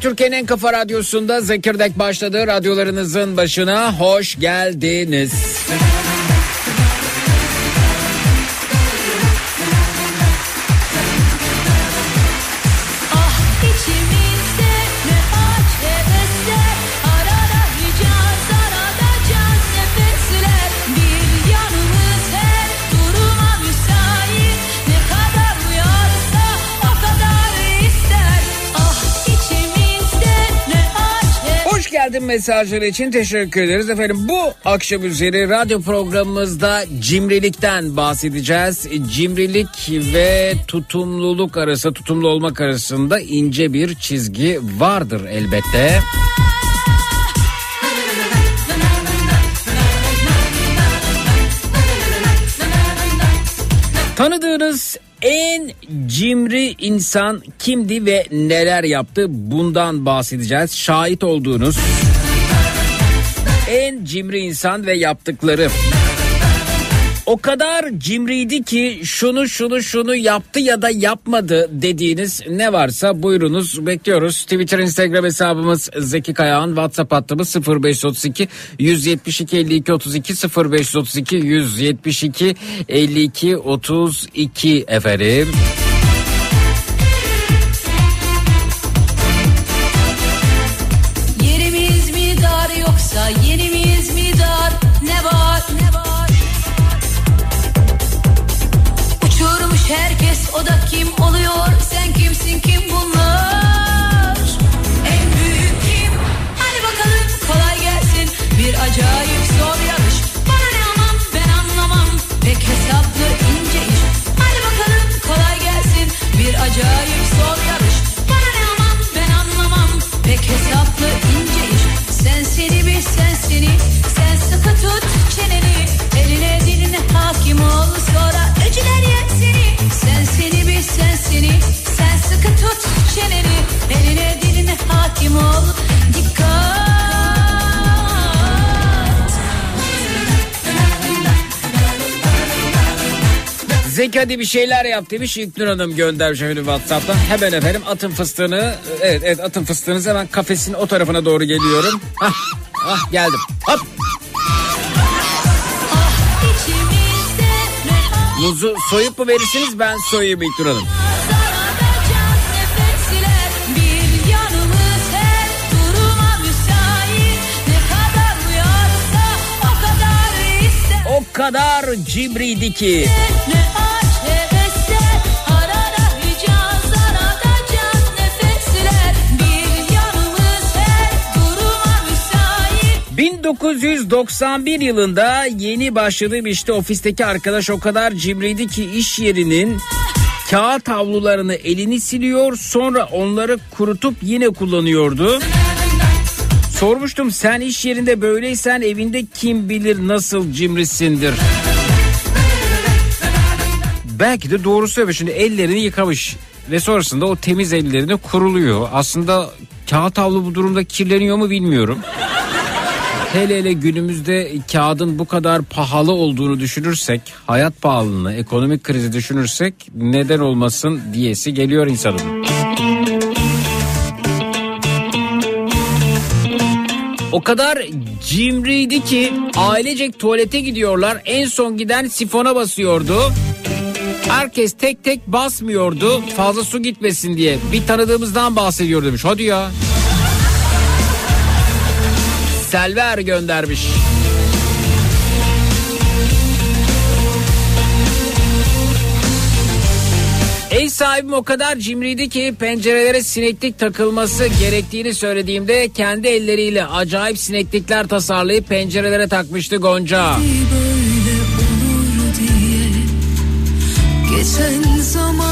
Türkiye'nin en kafa radyosunda Zekirdek başladı. Radyolarınızın başına hoş geldiniz. geldin mesajları için teşekkür ederiz efendim. Bu akşam üzeri radyo programımızda cimrilikten bahsedeceğiz. Cimrilik ve tutumluluk arası, tutumlu olmak arasında ince bir çizgi vardır elbette. Tanıdığınız en cimri insan kimdi ve neler yaptı? Bundan bahsedeceğiz. Şahit olduğunuz en cimri insan ve yaptıkları. O kadar cimriydi ki şunu şunu şunu yaptı ya da yapmadı dediğiniz ne varsa buyurunuz bekliyoruz. Twitter Instagram hesabımız Zeki Kayağan WhatsApp hattımız 0532 172 52 32 0532 172 52 32 efendim. Tut çeneni Eline diline hakim ol. Sonra öcüler yer seni Sen seni bir sen seni. Sen sıkı tut çeneni Eline diline hakim ol. Dikkat. Zeki hadi bir şeyler yap demiş İlknur Hanım göndermiş efendim Whatsapp'tan. Hemen efendim atın fıstığını evet evet atın fıstığınızı hemen kafesin o tarafına doğru geliyorum. Hah, ah geldim. Hop muzu soyup mu verirsiniz ben soyayım İlknur Hanım. O kadar cibriydi ki. Ne 1991 yılında yeni başladığım işte ofisteki arkadaş o kadar cimriydi ki iş yerinin kağıt havlularını elini siliyor sonra onları kurutup yine kullanıyordu. Sormuştum sen iş yerinde böyleysen evinde kim bilir nasıl cimrisindir. Belki de doğru söylüyor. Şimdi ellerini yıkamış ve sonrasında o temiz ellerini kuruluyor. Aslında kağıt havlu bu durumda kirleniyor mu bilmiyorum. Hele hele günümüzde kağıdın bu kadar pahalı olduğunu düşünürsek, hayat pahalılığını, ekonomik krizi düşünürsek neden olmasın diyesi geliyor insanın. O kadar cimriydi ki ailecek tuvalete gidiyorlar. En son giden sifona basıyordu. Herkes tek tek basmıyordu fazla su gitmesin diye. Bir tanıdığımızdan bahsediyor demiş. Hadi ya. Selver göndermiş. Ev sahibim o kadar cimriydi ki pencerelere sineklik takılması gerektiğini söylediğimde kendi elleriyle acayip sineklikler tasarlayıp pencerelere takmıştı Gonca. Geçen zamanlar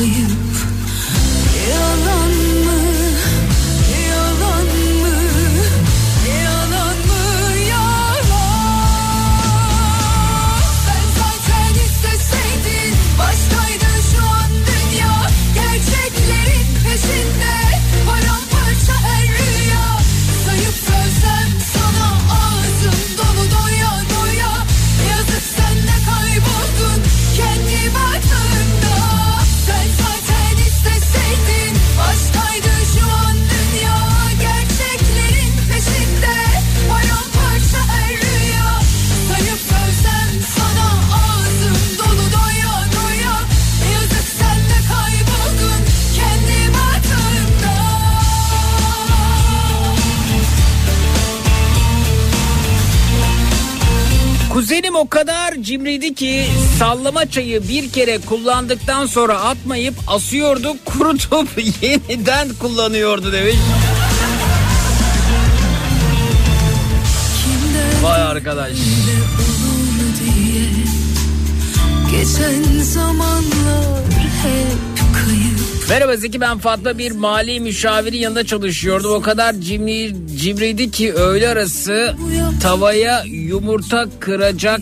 çok o kadar cimriydi ki sallama çayı bir kere kullandıktan sonra atmayıp asıyordu kurutup yeniden kullanıyordu demiş. Vay arkadaş. Geçen zamanlar hep. Merhaba Zeki ben Fatma bir mali müşaviri yanında çalışıyordum. O kadar cimri, cimriydi ki öğle arası tavaya yumurta kıracak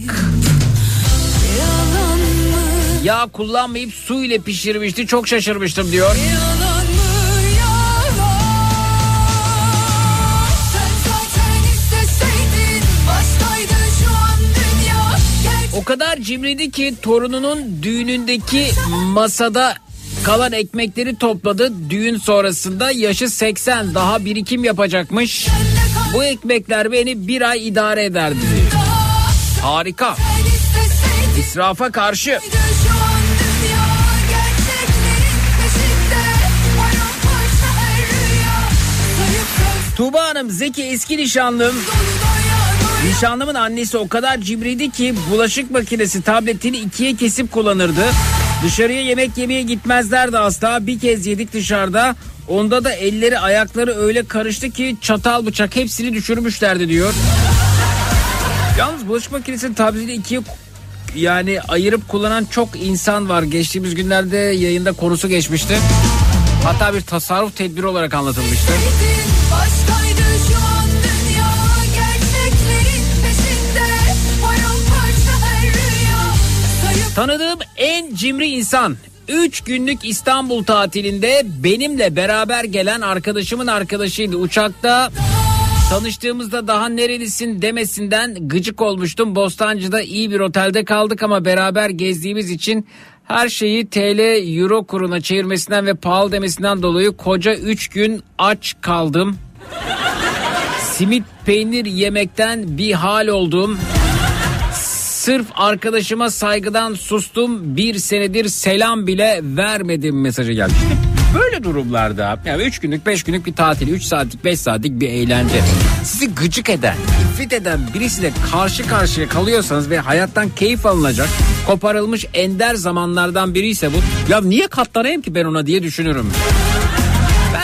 yağ kullanmayıp su ile pişirmişti. Çok şaşırmıştım diyor. O kadar cimriydi ki torununun düğünündeki masada kalan ekmekleri topladı. Düğün sonrasında yaşı 80 daha birikim yapacakmış. Bu ekmekler beni bir ay idare ederdi. Harika. İsrafa karşı. Tuğba Hanım Zeki eski nişanlım. Nişanlımın annesi o kadar cibriydi ki bulaşık makinesi tabletini ikiye kesip kullanırdı. Dışarıya yemek yemeye gitmezlerdi asla. Bir kez yedik dışarıda. Onda da elleri ayakları öyle karıştı ki çatal bıçak hepsini düşürmüşlerdi diyor. Yalnız bulaşık makinesinin tabletini ikiye yani ayırıp kullanan çok insan var. Geçtiğimiz günlerde yayında konusu geçmişti. Hatta bir tasarruf tedbiri olarak anlatılmıştı. Tanıdığım en cimri insan 3 günlük İstanbul tatilinde benimle beraber gelen arkadaşımın arkadaşıydı. Uçakta tanıştığımızda daha nerelisin demesinden gıcık olmuştum. Bostancı'da iyi bir otelde kaldık ama beraber gezdiğimiz için her şeyi TL euro kuruna çevirmesinden ve pahalı demesinden dolayı koca 3 gün aç kaldım. Simit peynir yemekten bir hal oldum. Sırf arkadaşıma saygıdan sustum bir senedir selam bile vermedim mesajı geldi. Böyle durumlarda yani 3 günlük 5 günlük bir tatil 3 saatlik 5 saatlik bir eğlence sizi gıcık eden ifrit eden birisiyle karşı karşıya kalıyorsanız ve hayattan keyif alınacak koparılmış ender zamanlardan biri ise bu ya niye katlanayım ki ben ona diye düşünürüm.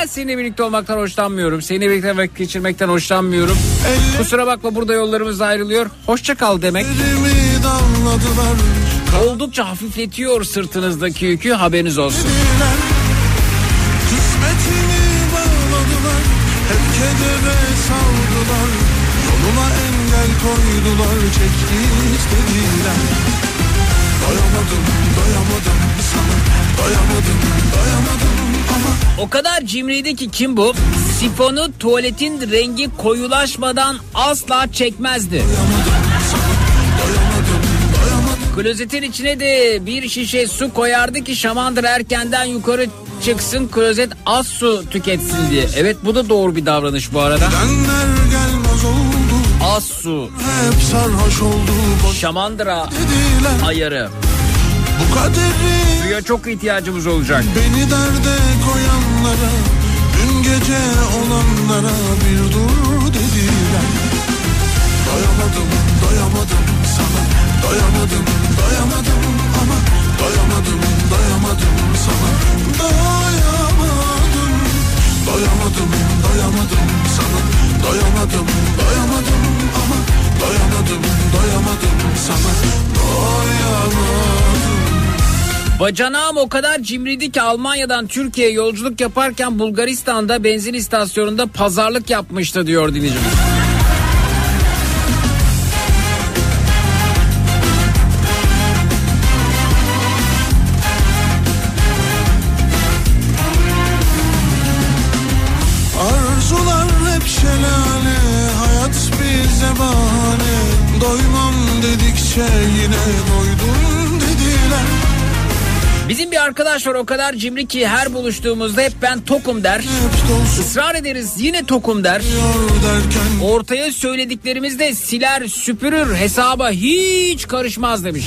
Ben seninle birlikte olmaktan hoşlanmıyorum. Seninle birlikte vakit geçirmekten hoşlanmıyorum. Elle... Kusura bakma burada yollarımız ayrılıyor. Hoşça kal demek. Oldukça hafifletiyor sırtınızdaki yükü haberiniz olsun. Yoluma engel koydular çekti istediler Doyamadım doyamadım sana doyamadım o kadar cimriydi ki kim bu? Sifonu tuvaletin rengi koyulaşmadan asla çekmezdi. Klozetin içine de bir şişe su koyardı ki şamandır erkenden yukarı çıksın klozet az su tüketsin diye. Evet bu da doğru bir davranış bu arada. Az su. Şamandıra ayarı. Bu kaderi Suya çok ihtiyacımız olacak. Beni derde koyanlara, dün gece olanlara bir dur dediler. Doyamadım, doyamadım sana, doyamadım, doyamadım ama doyamadım, doyamadım sana, doyamadım, doyamadım, doyamadım sana, doyamadım, doyamadım ama doyamadım, doyamadım sana, doyamadım. Bacanağım o kadar cimriydi ki Almanya'dan Türkiye'ye yolculuk yaparken Bulgaristan'da benzin istasyonunda pazarlık yapmıştı diyor dinleyicimiz. Bizim bir arkadaş var o kadar cimri ki her buluştuğumuzda hep ben tokum der. Israr ederiz yine tokum der. Ortaya söylediklerimizde siler süpürür hesaba hiç karışmaz demiş.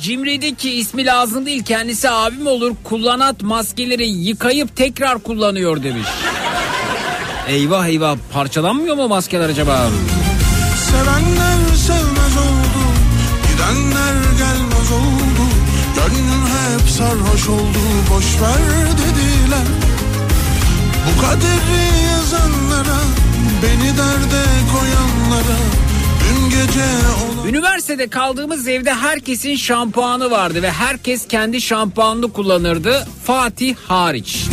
Cimri'deki ismi lazım değil. Kendisi abim olur kullanat maskeleri yıkayıp tekrar kullanıyor demiş. Eyvah eyvah. Parçalanmıyor mu maskeler acaba? Sevenler sevmez oldu Gidenler gelmez oldu. Gönlüm hep sarhoş oldu Boş ver dediler. Bu kaderi yazanlara Beni derde koyanlara Üniversitede kaldığımız evde herkesin şampuanı vardı ve herkes kendi şampuanını kullanırdı. Fatih hariç.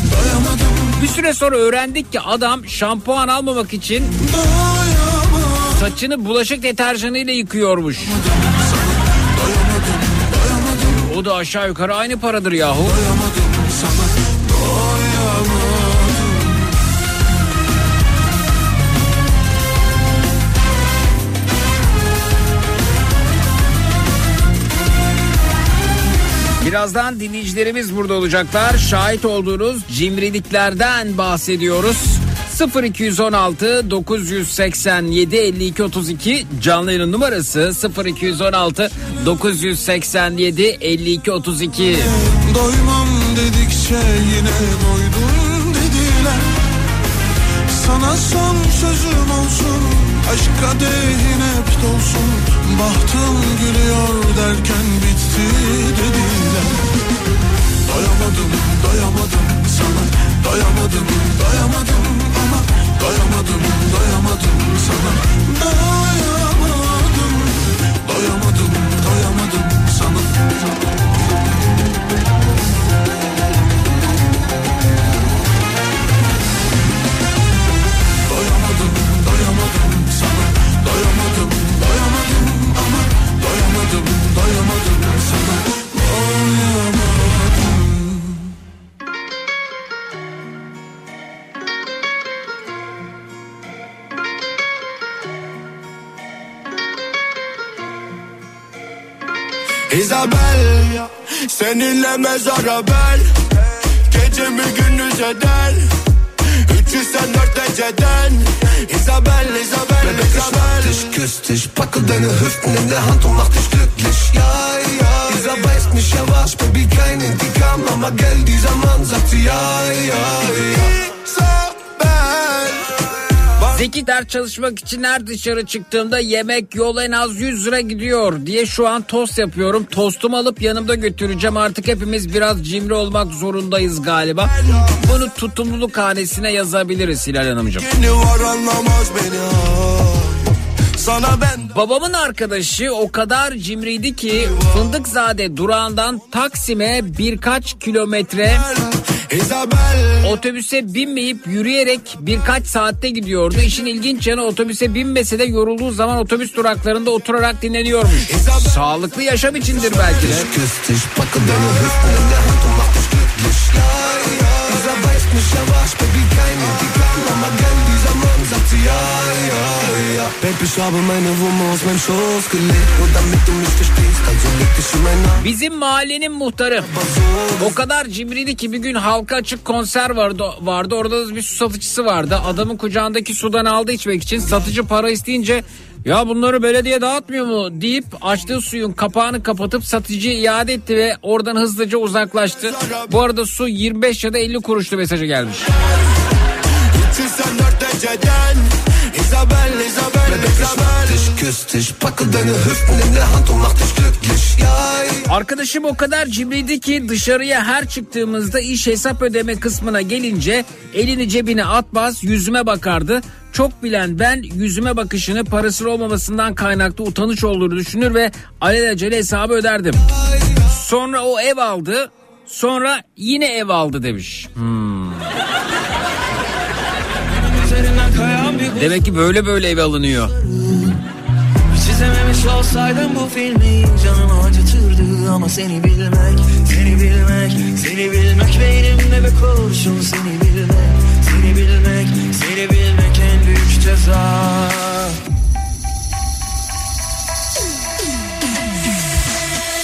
Bir süre sonra öğrendik ki adam şampuan almamak için saçını bulaşık deterjanıyla yıkıyormuş. O da aşağı yukarı aynı paradır yahu. Doyamadım Birazdan dinleyicilerimiz burada olacaklar. Şahit olduğunuz cimriliklerden bahsediyoruz. 0216 987 52 32 canlı yayın numarası. 0216 987 52 32 Doymam dedikçe yine doydum dediler. Sana son sözüm olsun Aşk kadehin hep dolsun. Bahtım gülüyor derken bitti dediler Doyamadım doyamadım sana. Doyamadım doyamadım ama Doyamadım doyamadım sana. Doyamadım Isabel Seninle mezara bel Gecemi gündüz eder? 304 eceden Isabel, Isabel, Isabel. dich, küsst dich, packe deine Hüften in der Hand und mach dich glücklich. Ja, ja, weiß mich ja was, Baby, kein Intikam, aber gell, dieser Mann sagt sie ja, ja, ja. Zeki ders çalışmak için her dışarı çıktığımda yemek yol en az 100 lira gidiyor diye şu an tost yapıyorum. Tostumu alıp yanımda götüreceğim. Artık hepimiz biraz cimri olmak zorundayız galiba. Bunu tutumluluk hanesine yazabiliriz Hilal Hanımcığım. Yeni var anlamaz beni. Sana ben Babamın arkadaşı o kadar cimriydi ki Fındıkzade durağından Taksim'e birkaç kilometre otobüse binmeyip yürüyerek birkaç saatte gidiyordu. İşin ilginç yanı otobüse binmese de yorulduğu zaman otobüs duraklarında oturarak dinleniyormuş. Sağlıklı yaşam içindir belki de. Ja, ja, ja Baby, ich habe meine Wumme aus meinem Schoß gelegt, nur damit du mich verstehst, also leg dich in Arm. Bizim mahallenin muhtarı o kadar cimriydi ki bir gün halka açık konser vardı vardı orada da bir su satıcısı vardı. Adamın kucağındaki sudan aldı içmek için satıcı para isteyince ya bunları belediye dağıtmıyor mu deyip açtığı suyun kapağını kapatıp satıcı iade etti ve oradan hızlıca uzaklaştı. Bu arada su 25 ya da 50 kuruşlu mesajı gelmiş. 304 eceden Isabel, Isabel, Isabel Dich, küsst dich, packe deine Hüften in der Hand und mach dich glücklich. Ja, ja. Arkadaşım o kadar cimriydi ki dışarıya her çıktığımızda iş hesap ödeme kısmına gelince elini cebine atmaz yüzüme bakardı. Çok bilen ben yüzüme bakışını parasının olmamasından kaynaklı utanış olduğunu düşünür ve alelacele hesabı öderdim. Sonra o ev aldı sonra yine ev aldı demiş. Hmm. Demek ki böyle böyle ev alınıyor. Çizememiş olsaydım bu filmi Canımı acıtırdı ama seni bilmek Seni bilmek, seni bilmek Beynimde bir kurşun seni bilmek Seni bilmek, seni bilmek en büyük ceza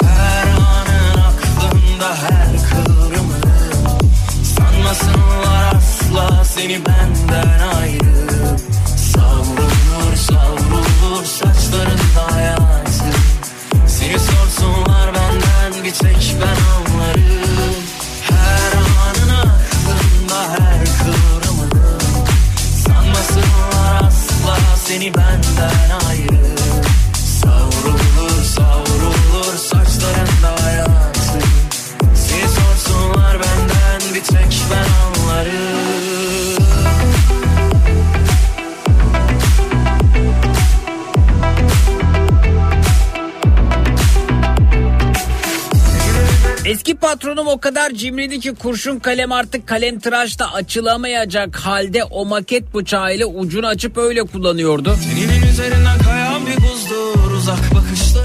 Her anın aklımda her kıvrımı Sanmasınlar asla seni benden ayrı Savrulur saçlarında hayatı. Seni sorsunlar benden bir tek ben anlarım Her anın aklımda her kıvrımını. Sanmasınlar asla seni benden ayrı. Savrulur savrulur saçlarında Eski patronum o kadar cimriydi ki kurşun kalem artık kalem tıraşta açılamayacak halde o maket bıçağıyla ucunu açıp öyle kullanıyordu. Buzdur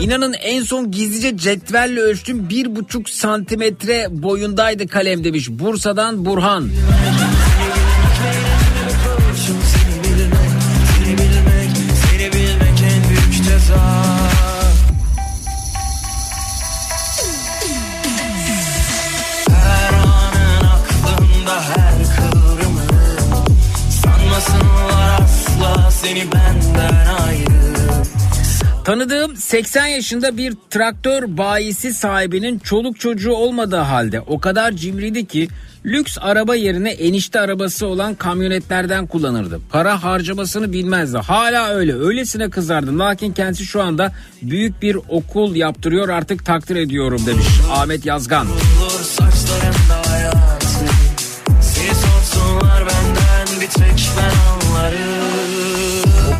İnanın en son gizlice cetvelle ölçtüm bir buçuk santimetre boyundaydı kalem demiş. Bursa'dan Burhan. Seni benden ayrı Tanıdığım 80 yaşında bir traktör bayisi sahibinin çoluk çocuğu olmadığı halde o kadar cimriydi ki lüks araba yerine enişte arabası olan kamyonetlerden kullanırdı. Para harcamasını bilmezdi. Hala öyle. Öylesine kızardım. Lakin kendisi şu anda büyük bir okul yaptırıyor artık takdir ediyorum demiş Ahmet Yazgan. Olur saçlarında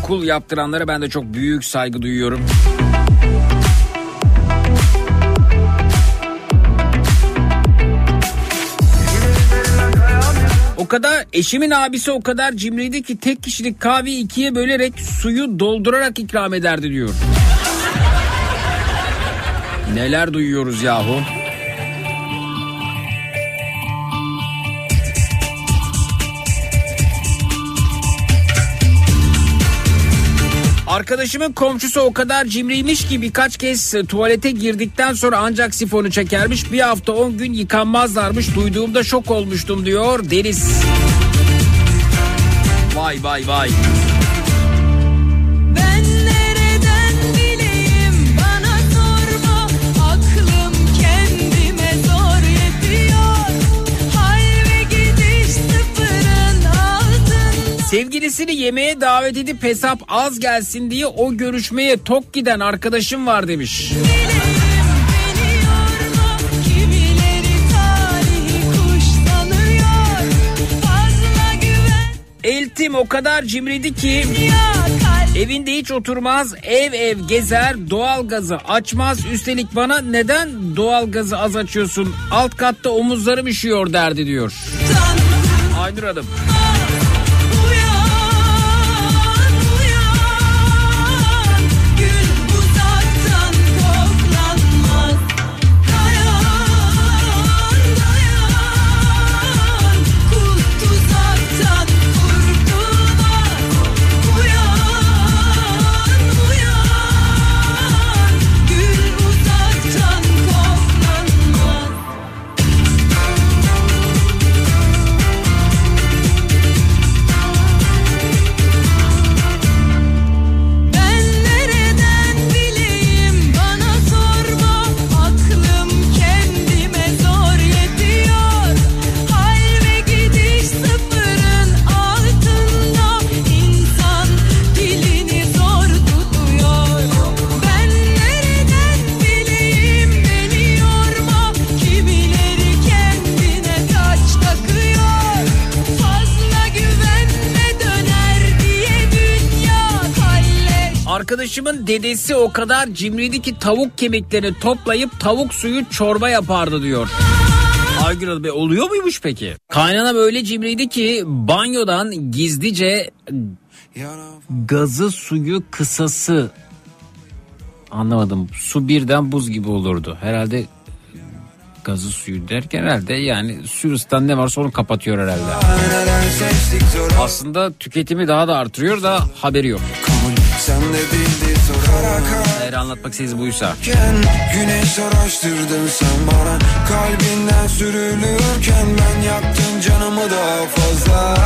Okul yaptıranlara ben de çok büyük saygı duyuyorum. O kadar eşimin abisi o kadar cimriydi ki tek kişilik kahveyi ikiye bölerek suyu doldurarak ikram ederdi diyor. Neler duyuyoruz yahu. Arkadaşımın komşusu o kadar cimriymiş ki birkaç kez tuvalete girdikten sonra ancak sifonu çekermiş. Bir hafta 10 gün yıkanmazlarmış. Duyduğumda şok olmuştum diyor Deniz. Vay vay vay. Sevgilisini yemeğe davet edip hesap az gelsin diye o görüşmeye tok giden arkadaşım var demiş. Eltim o kadar cimriydi ki evinde hiç oturmaz ev ev gezer doğalgazı açmaz üstelik bana neden doğalgazı az açıyorsun alt katta omuzlarım üşüyor derdi diyor. Aynur Hanım. Uyan, dedesi o kadar cimriydi ki tavuk kemiklerini toplayıp tavuk suyu çorba yapardı diyor. Aygül Hanım Bey oluyor muymuş peki? Kaynana böyle cimriydi ki banyodan gizlice gazı suyu kısası anlamadım. Su birden buz gibi olurdu. Herhalde gazı suyu derken herhalde yani su ne varsa onu kapatıyor herhalde. Aslında tüketimi daha da artırıyor da haberi yok. Sen de sorar Eğer anlatmak istediğiniz buysa. Güneş araştırdın sen bana. Kalbinden sürülürken ben yaktın canımı daha fazla.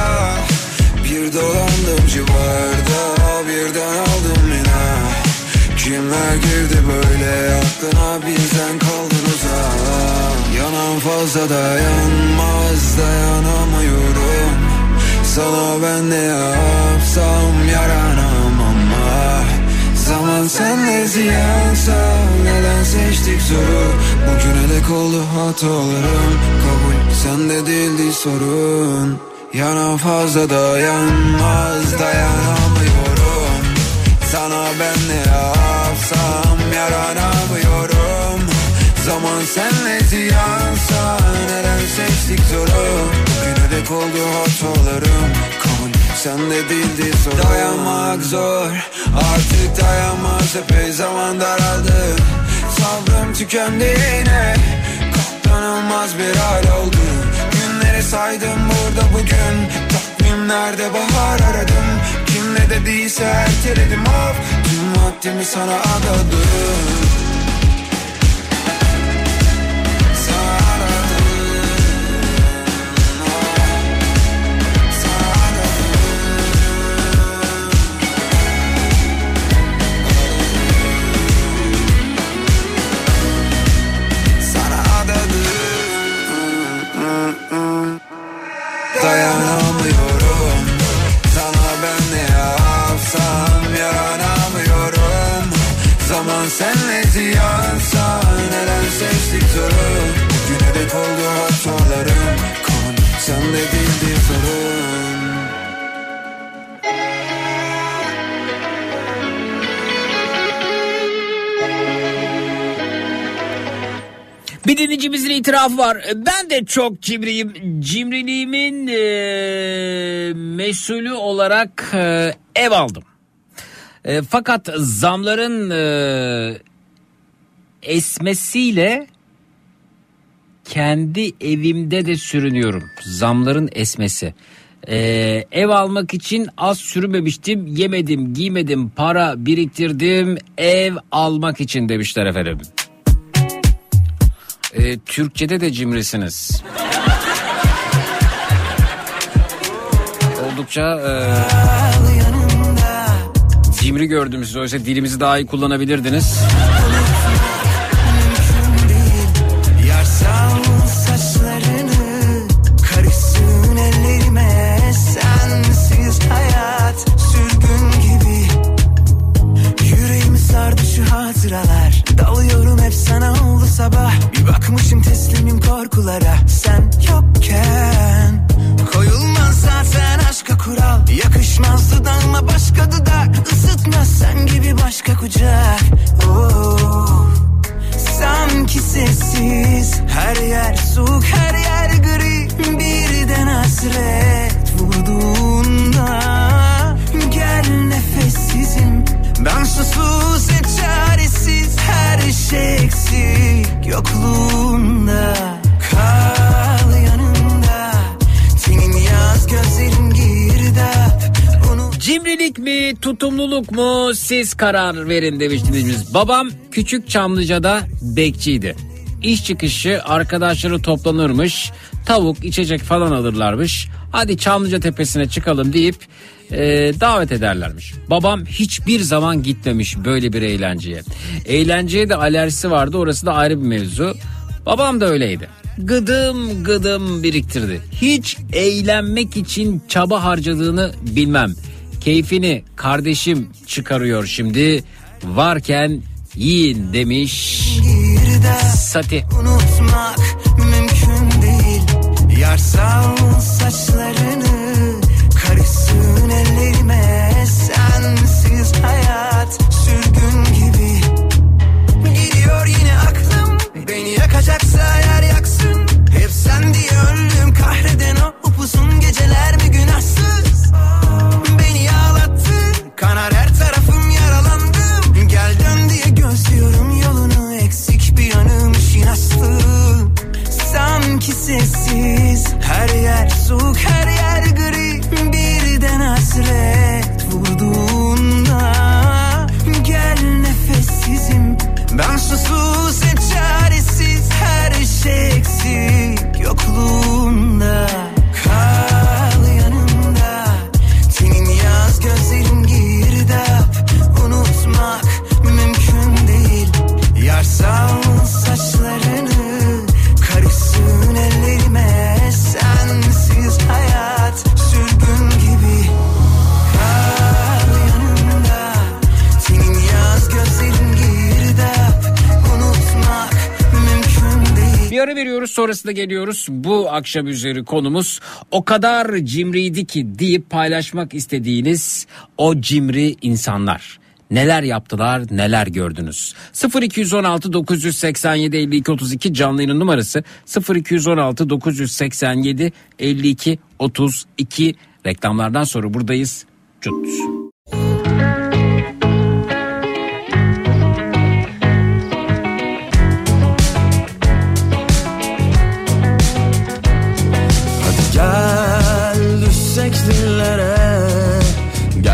Bir dolandım civarda birden aldım yine. Kimler girdi böyle aklına bizden kaldın uzak. Yanan fazla dayanmaz dayanamıyorum. Sana ben ne yapsam yaranam ama Zaman senle ziyansa neden seçtik zoru Bugüne dek oldu hatalarım Kabul sende değildi sorun. Yana fazla dayanmaz dayanamıyorum. Sana ben ne yapsam yaranamıyorum. Zaman senle ziyansa neden seçtik zoru Bugüne dek oldu hatalarım Kabul sende değildi sorun Dayanmak zor. Artık dayanmaz. Epey zaman daraldı. Sabrım tükendi yine. Katlanılmaz bir hal oldu. Günleri saydım burada bugün. Takvimlerde bahar aradım. Kim ne dediyse erteledim. Of Tüm vaktimi sana adadım ziyansa neden seçtik zoru Bugüne dek oldu hatalarım Kan sende değildi sorun Bir dinleyicimizin itirafı var. Ben de çok cimriyim. Cimriliğimin e, mesulü olarak e, ev aldım. E, fakat zamların e, esmesiyle kendi evimde de sürünüyorum. Zamların esmesi. E, ev almak için az sürünmemiştim. Yemedim, giymedim, para biriktirdim. Ev almak için demişler efendim. E, Türkçe'de de cimrisiniz. Oldukça e, cimri gördüm sizi. Oysa dilimizi daha iyi kullanabilirdiniz. Sabah Bir bakmışım teslimim korkulara. Sen yokken Koyulmaz zaten aşka kural. Yakışmaz dudağıma başka dudak. Isıtmaz sen gibi başka kucak. Oh. Sanki sessiz. Her yer soğuk her yer gri. Birden hasret vurduğunda Gel nefessizim Ben susuz ve çaresiz Her şey eksik yokluğunda Kal yanımda Tenin yaz gözlerin girdap Cimrilik mi tutumluluk mu siz karar verin demiştiniz. Babam küçük Çamlıca'da bekçiydi. İş çıkışı arkadaşları toplanırmış. Tavuk içecek falan alırlarmış. Hadi Çamlıca tepesine çıkalım deyip e, davet ederlermiş. Babam hiçbir zaman gitmemiş böyle bir eğlenceye. Eğlenceye de alerjisi vardı orası da ayrı bir mevzu. Babam da öyleydi. Gıdım gıdım biriktirdi. Hiç eğlenmek için çaba harcadığını bilmem. Keyfini kardeşim çıkarıyor şimdi. Varken yiyin demiş Sati. unutmak mümkün değil Yarsal saçlarını yakacaksa eğer yaksın. Hep sen diye öldüm kahreden o upuzun geceler mi günahsız? Beni ağlattı kanar her tarafım yaralandım Gel dön diye gözlüyorum yolunu eksik bir yanım şinastı Sanki sessiz her yer soğuk her yer gri. Birden hasret vurduğunda Gel nefessizim. Ben susuz sonrasında geliyoruz. Bu akşam üzeri konumuz o kadar cimriydi ki deyip paylaşmak istediğiniz o cimri insanlar. Neler yaptılar, neler gördünüz? 0216 987 52 32 canlı numarası 0216 987 52 32 reklamlardan sonra buradayız. Cut.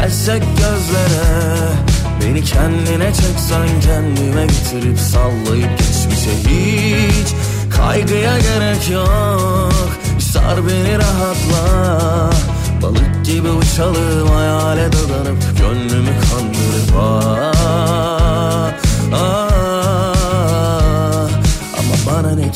Gelsek gözlere Beni kendine çeksen kendime getirip sallayıp geçmişe hiç Kaygıya gerek yok. Sar beni rahatla Balık gibi uçalım hayale dadanıp Gönlümü kandırıp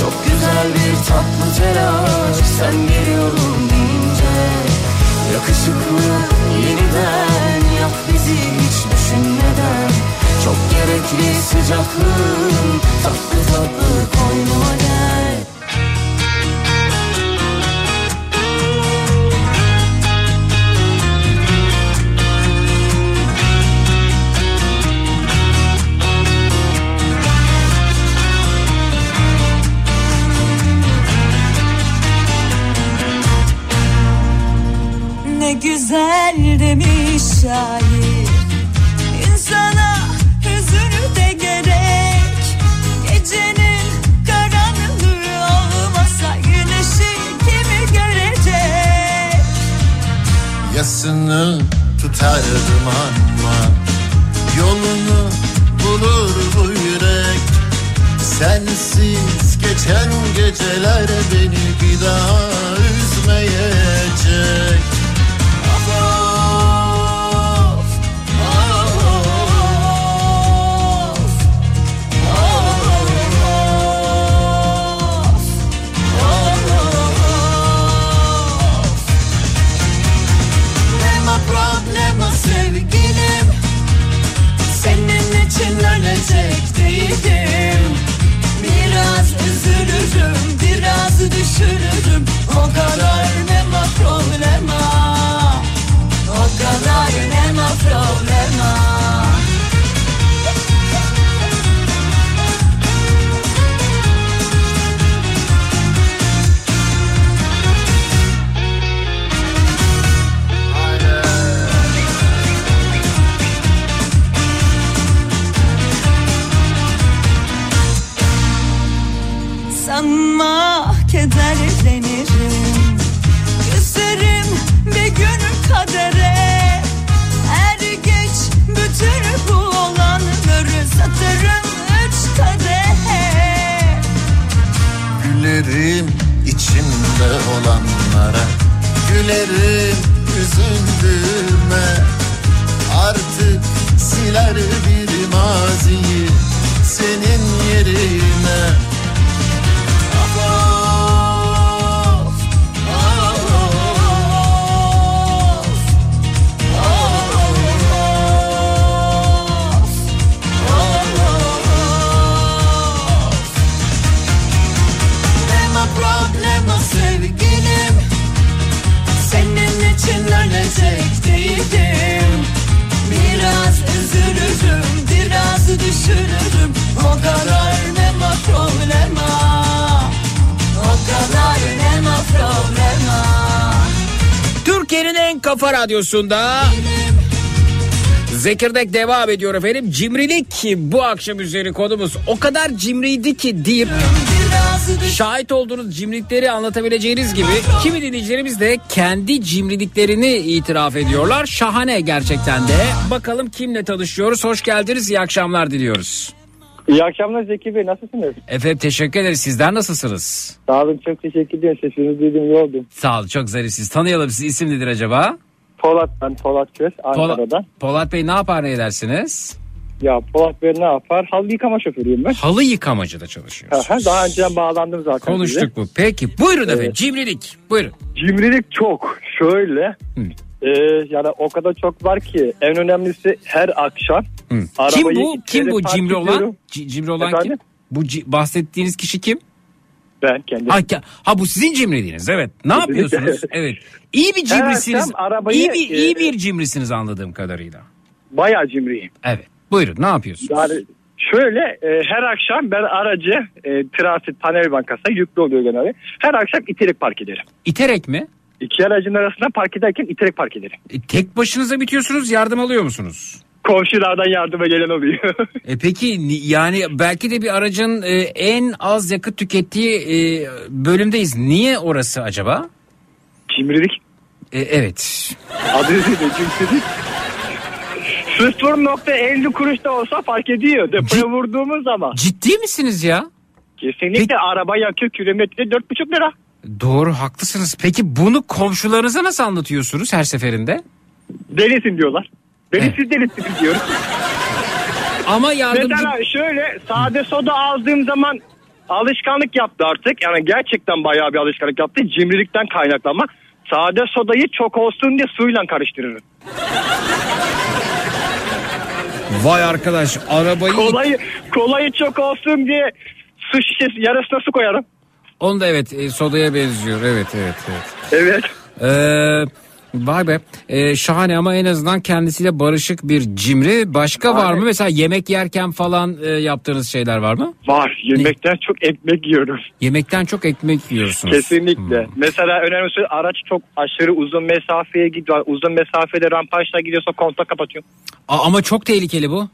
Çok güzel bir tatlı telaş. Sen geliyorum deyince Yakışıklı yeniden yak bizi hiç düşünmeden. Çok gerekli sıcaklığın tatlı tatlı koynuma gel güzel demiş şair. İnsana hüzünü de gerek. Gecenin karanlığı olmasa güneşi kimi görecek? Yasını tutardım ama Yolunu bulur bu yürek. Sensiz geçen geceler beni bir daha üzmeyecek için ölecek değilim. Biraz üzülürüm biraz düşünürüm O kadar nema problema. O kadar nema problema Sanma kederlenirim Küserim bir gün kadere. Er geç bütün bu olanları satarım üç kadehe. Gülerim içimde olanlara. Gülerim üzüldüğüme. Artık siler bir maziyi Senin yerine ölecek değilim Biraz üzülürüm biraz düşünürüm O kadar ne ma problema O kadar ne ma problema Türkiye'nin en kafa radyosunda Zekirdek devam ediyor efendim. Cimrilik bu akşam üzeri konumuz. O kadar cimriydi ki deyip şahit olduğunuz cimrilikleri anlatabileceğiniz gibi kimi dinleyicilerimiz de kendi cimriliklerini itiraf ediyorlar. Şahane gerçekten de. Bakalım kimle tanışıyoruz. Hoş geldiniz. İyi akşamlar diliyoruz. İyi akşamlar Zeki Bey nasılsınız? Efendim teşekkür ederiz. Sizler nasılsınız? Sağ olun çok teşekkür ediyorum sesinizi duydum iyi oldum. Sağ olun çok zarifsiz. Tanıyalım sizi. İsim nedir acaba? Polat ben Polat Köz Polat, Ankara'dan. Polat Bey ne yapar ne edersiniz? Ya Polat Bey ne yapar? Halı yıkama şoförüyüm ben. Halı yıkamacıda çalışıyorsunuz. Aha, Daha önceden bağlandım zaten. Konuştuk bu. Peki buyurun efendim cimrilik. Buyurun. Cimrilik çok. Şöyle. Hı. Ee, yani o kadar çok var ki en önemlisi her akşam Hı. Kim bu? Kim bu cimri olan? C- cimri olan Efendim? kim? Bu ci- bahsettiğiniz kişi kim? Ben kendim. Ha, ha bu sizin cimriliğiniz. Evet. Ne yapıyorsunuz? Evet. İyi bir cimrisiniz. akşam arabayı, iyi bir iyi e, bir cimrisiniz anladığım kadarıyla. Bayağı cimriyim. Evet. Buyurun ne yapıyorsunuz? Yani şöyle e, her akşam ben aracı e, trafik panel bankasına yüklü oluyor genelde. Her akşam iterek park ederim. İterek mi? İki aracın arasında park ederken iterek park ederim. E, tek başınıza bitiyorsunuz yardım alıyor musunuz? Komşulardan yardıma gelen oluyor. E peki ni- yani belki de bir aracın e, en az yakıt tükettiği e, bölümdeyiz. Niye orası acaba? Cimrilik. E, evet. Adı üzerinde cimrilik. 0.50 kuruş da olsa fark ediyor. Depoya Cid- vurduğumuz zaman. Ciddi misiniz ya? Kesinlikle Peki- araba yakıyor kilometre 4,5 lira. Doğru haklısınız. Peki bunu komşularınıza nasıl anlatıyorsunuz her seferinde? Delisin diyorlar. Beni Evet. siz delisiniz diyorum. Ama yardımcı... Mesela şöyle sade soda aldığım zaman alışkanlık yaptı artık. Yani gerçekten bayağı bir alışkanlık yaptı. Cimrilikten kaynaklanma. Sade sodayı çok olsun diye suyla karıştırırım. Vay arkadaş arabayı... Kolayı, kolayı çok olsun diye su şişesi yarısına su koyarım. Onu da evet e, sodaya benziyor. Evet evet evet. Evet. Ee, vay be Ee, şahane ama en azından kendisiyle barışık bir cimri. Başka var mı? Mesela yemek yerken falan e, yaptığınız şeyler var mı? Var. Yemekten çok ekmek yiyorum. Yemekten çok ekmek yiyorsunuz. Kesinlikle. Hmm. Mesela önemlisi araç çok aşırı uzun mesafeye gidiyor. Uzun mesafede rampajla gidiyorsa kontak kapatıyorum. A- ama çok tehlikeli bu.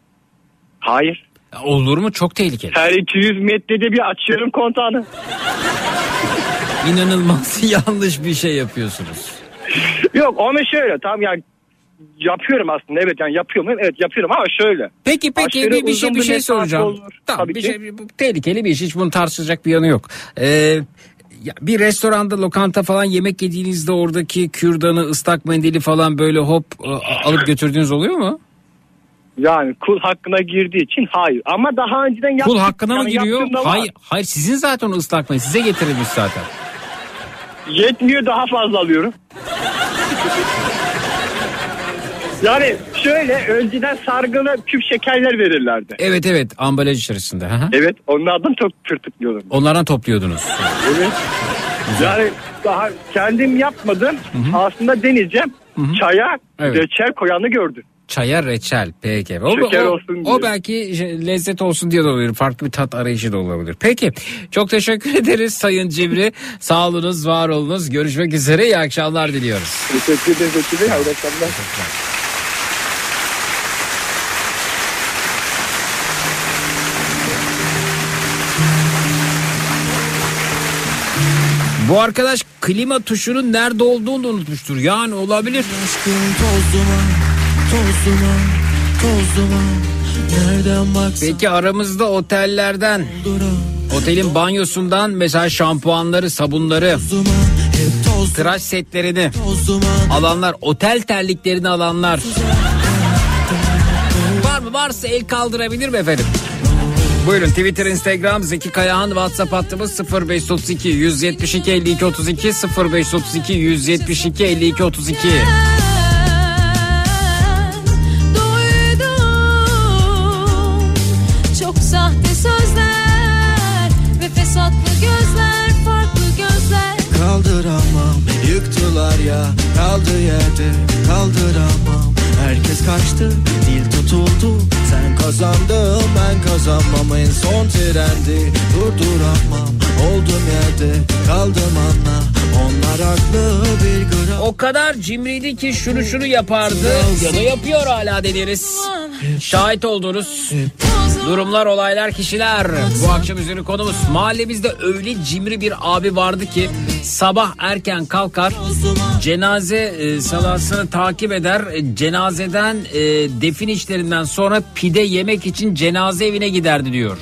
Hayır. Olur mu? Çok tehlikeli. Her 200 metrede bir açıyorum kontağını. İnanılmaz yanlış bir şey yapıyorsunuz. Yok onu şöyle tam yani yapıyorum aslında evet yani yapıyorum evet yapıyorum ama şöyle. Peki peki Aşırı bir, bir şey bir şey soracağım. olur. Tamam Tabii bir ki. şey bu tehlikeli bir iş hiç bunu tartışacak bir yanı yok. Ee, bir restoranda lokanta falan yemek yediğinizde oradaki kürdanı ıslak mendili falan böyle hop e, alıp götürdüğünüz oluyor mu? Yani kul hakkına girdiği için hayır. Ama daha önceden yaptık. Kul hakkına mı Yani giriyor? yaptığımda var. Hayır, hayır sizin zaten o ıslak mendil size getirilmiş zaten. Yetmiyor daha fazla alıyorum. Yani şöyle önceden sargılı küp şekerler verirlerdi. Evet evet ambalaj içerisinde. Hı. Evet onlardan çok tırtıklıyordum. Onlardan topluyordunuz. Evet. Yani daha kendim yapmadım. Aslında deneyeceğim. Çaya Evet. reçel koyanı gördüm. Çaya reçel peki. O, Şeker o, olsun diye. o belki lezzet olsun diye de olabilir. Farklı bir tat arayışı da olabilir. Peki çok teşekkür ederiz Sayın Cimri. Sağ olunuz, var olunuz. Görüşmek üzere. İyi akşamlar diliyoruz. Teşekkür Bey. Hayırlı akşamlar. Bu arkadaş klima tuşunun nerede olduğunu da unutmuştur. Yani olabilir. Aşkım toz duman, toz duman, toz duman. Nereden baksan Peki aramızda otellerden, otelin banyosundan mesela şampuanları, sabunları, tıraş setlerini alanlar, otel terliklerini alanlar. Var mı? Varsa el kaldırabilir mi efendim? Buyurun Twitter, Instagram, Zeki Kayahan, WhatsApp hattımız 0532 172 52 32 0532 172 52 32. Yıktılar ya. Kaldı yerde kaldıramam. Herkes kaçtı dil tutuldu. Sen kazandın ben kazanmam. En son trendi durduramam Oldum yerde kaldım anla O kadar cimriydi ki şunu şunu yapardı ya da yapıyor hala deniriz. Şahit olduğunuz durumlar, olaylar, kişiler. Bu akşam üzeri konumuz mahallemizde öyle cimri bir abi vardı ki sabah erken kalkar cenaze e, salasını takip eder. E, cenazeden e, defin işlerinden sonra pide yemek için cenaze evine giderdi diyor.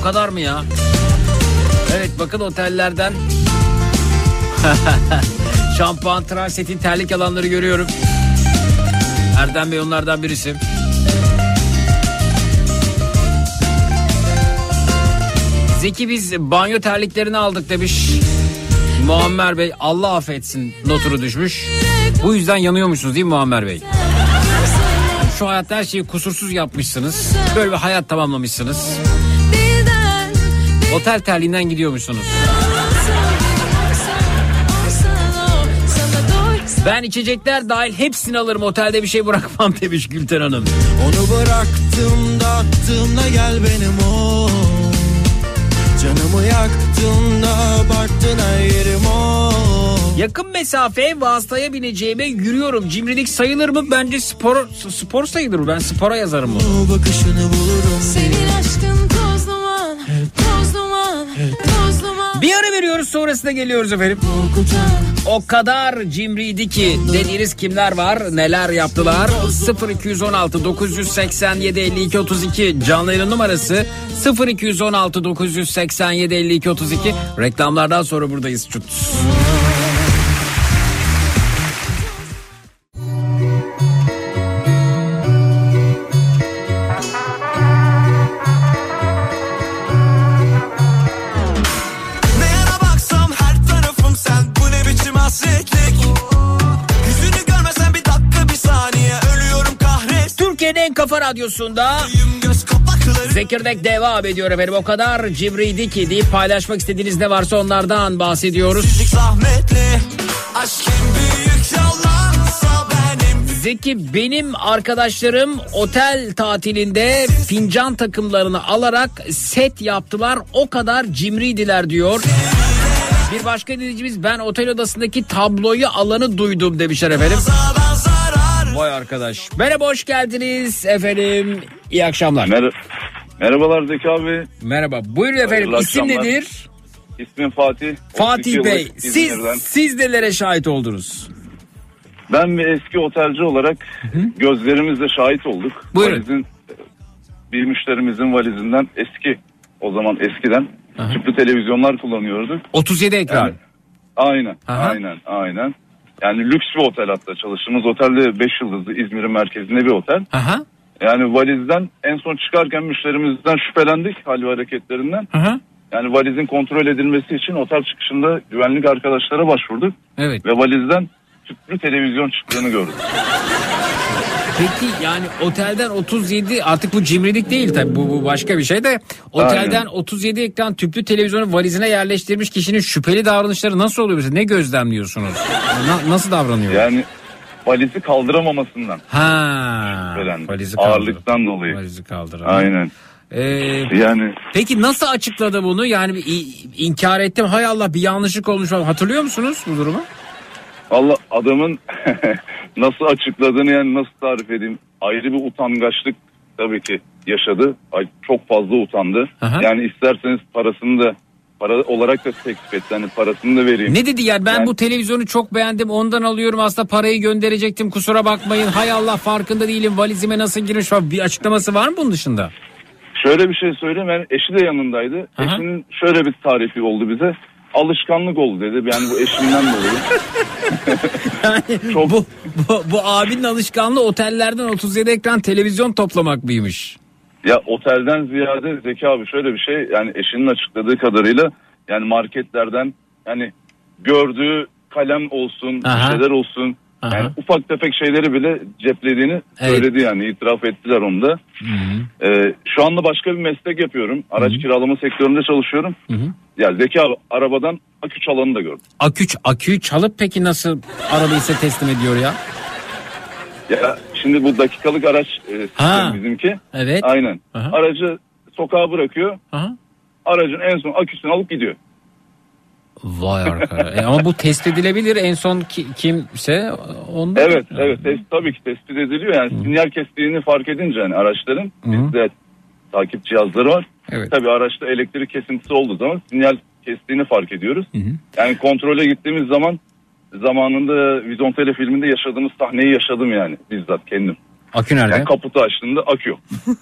O kadar mı ya? Evet bakın otellerden şampuan, tıraş setin, terlik alanları görüyorum. Erdem Bey onlardan birisi. Zeki biz banyo terliklerini aldık demiş. Muammer Bey Allah affetsin notunu düşmüş. Bu yüzden yanıyormuşsunuz değil mi Muammer Bey? Şu hayatta her şeyi kusursuz yapmışsınız. Böyle bir hayat tamamlamışsınız. Otel terliğinden gidiyormuşsunuz. Ben içecekler dahil hepsini alırım otelde bir şey bırakmam demiş Gülten Hanım. Onu bıraktım da attığımda gel benim o Canımı yaktın da abarttın her yerim o Yakın mesafe vasıtaya bineceğime yürüyorum. Cimrilik sayılır mı? Bence spor spor sayılır. Ben spora yazarım bunu. Bakışını bulurum Senin aşkın toz duman. Bir ara veriyoruz sonrasında geliyoruz efendim. O kadar cimriydi ki dediğiniz kimler var neler yaptılar 0216 987 52 32 canlı yayın numarası 0216 987 52 32 reklamlardan sonra buradayız çut. Radyosunda Zekirdek devam ediyor efendim o kadar cimriydi ki deyip paylaşmak istediğiniz ne varsa onlardan bahsediyoruz. Zeki benim arkadaşlarım otel tatilinde fincan takımlarını alarak set yaptılar. O kadar cimriydiler diyor. Bir başka dinleyicimiz ben otel odasındaki tabloyu alanı duydum demişler efendim. Vay arkadaş. Merhaba hoş geldiniz efendim. İyi akşamlar. Mer Merhabalar Zeki abi. Merhaba. Buyurun efendim. Hayırlı İsim akşamlar. nedir? İsmim Fatih. 32 Fatih Bey. Siz siz nelere şahit oldunuz? Ben bir eski otelci olarak gözlerimizle şahit olduk. Buyurun. Valizin, bir müşterimizin valizinden eski o zaman eskiden tüplü televizyonlar kullanıyorduk. 37 ekran. Yani- Aynen, Aha. aynen, aynen. Yani lüks bir otel hatta çalıştığımız otelde 5 yıldızlı İzmir'in merkezinde bir otel. Aha. Yani valizden en son çıkarken müşterimizden şüphelendik hal ve hareketlerinden. Aha. Yani valizin kontrol edilmesi için otel çıkışında güvenlik arkadaşlara başvurduk. Evet. Ve valizden tüplü televizyon çıktığını gördük. Peki yani otelden 37 artık bu cimrilik değil tabi bu, bu başka bir şey de otelden Aynen. 37 ekran tüplü televizyonu valizine yerleştirmiş kişinin şüpheli davranışları nasıl oluyor mesela ne gözlemliyorsunuz? Na- nasıl davranıyor? Yani valizi kaldıramamasından. Ha. Valizi kaldır. Ağırlıktan dolayı. Valizi kaldır. Aynen. Ee, Yani peki nasıl açıkladı bunu? Yani bir inkar ettim. Hay Allah bir yanlışlık olmuş. Hatırlıyor musunuz bu durumu? Allah adamın nasıl açıkladığını yani nasıl tarif edeyim ayrı bir utangaçlık tabii ki yaşadı. Ay, çok fazla utandı. Aha. Yani isterseniz parasını da para olarak da teklif etti. Hani parasını da vereyim. Ne dedi yani ben Yani- bu televizyonu çok beğendim ondan alıyorum aslında parayı gönderecektim kusura bakmayın hay Allah farkında değilim valizime nasıl girmiş falan bir açıklaması var mı bunun dışında? Şöyle bir şey söyleyeyim. Yani eşi de yanındaydı. Aha. Eşinin şöyle bir tarifi oldu bize. Alışkanlık oldu dedi. Yani bu eşinden dolayı. Yani Çok- bu, bu, bu abinin alışkanlığı otellerden 37 ekran televizyon toplamak mıymış? Ya otelden ziyade Zeki abi şöyle bir şey. Yani eşinin açıkladığı kadarıyla yani marketlerden yani gördüğü kalem olsun, Aha. şeyler olsun. Aha. Yani ufak tefek şeyleri bile ceplediğini Evet. söyledi yani itiraf ettiler onu da. Ee, şu anda başka bir meslek yapıyorum. Araç kiralama sektöründe çalışıyorum. Ya Zeki abi arabadan akü çalanı da gördüm. Akü, aküyü çalıp peki nasıl arabayı size teslim ediyor ya? Ya şimdi bu dakikalık araç e, bizimki. Evet. Aynen. Aha. Aracı sokağa bırakıyor. Aha. Aracın en son aküsünü alıp gidiyor. Vay arkadaş. E ama bu test edilebilir en son ki- kimse onda. Evet, evet. Test, tabii ki tespit ediliyor. Yani sinyal kestiğini fark edince hani araçların bizde takip cihazları var. Evet. Tabii araçta elektrik kesintisi olduğu zaman sinyal kestiğini fark ediyoruz. Yani kontrole gittiğimiz zaman zamanında Vizontele filminde yaşadığımız sahneyi yaşadım yani bizzat kendim. Akü nerede? Yani kaputu açtığımda akü yok.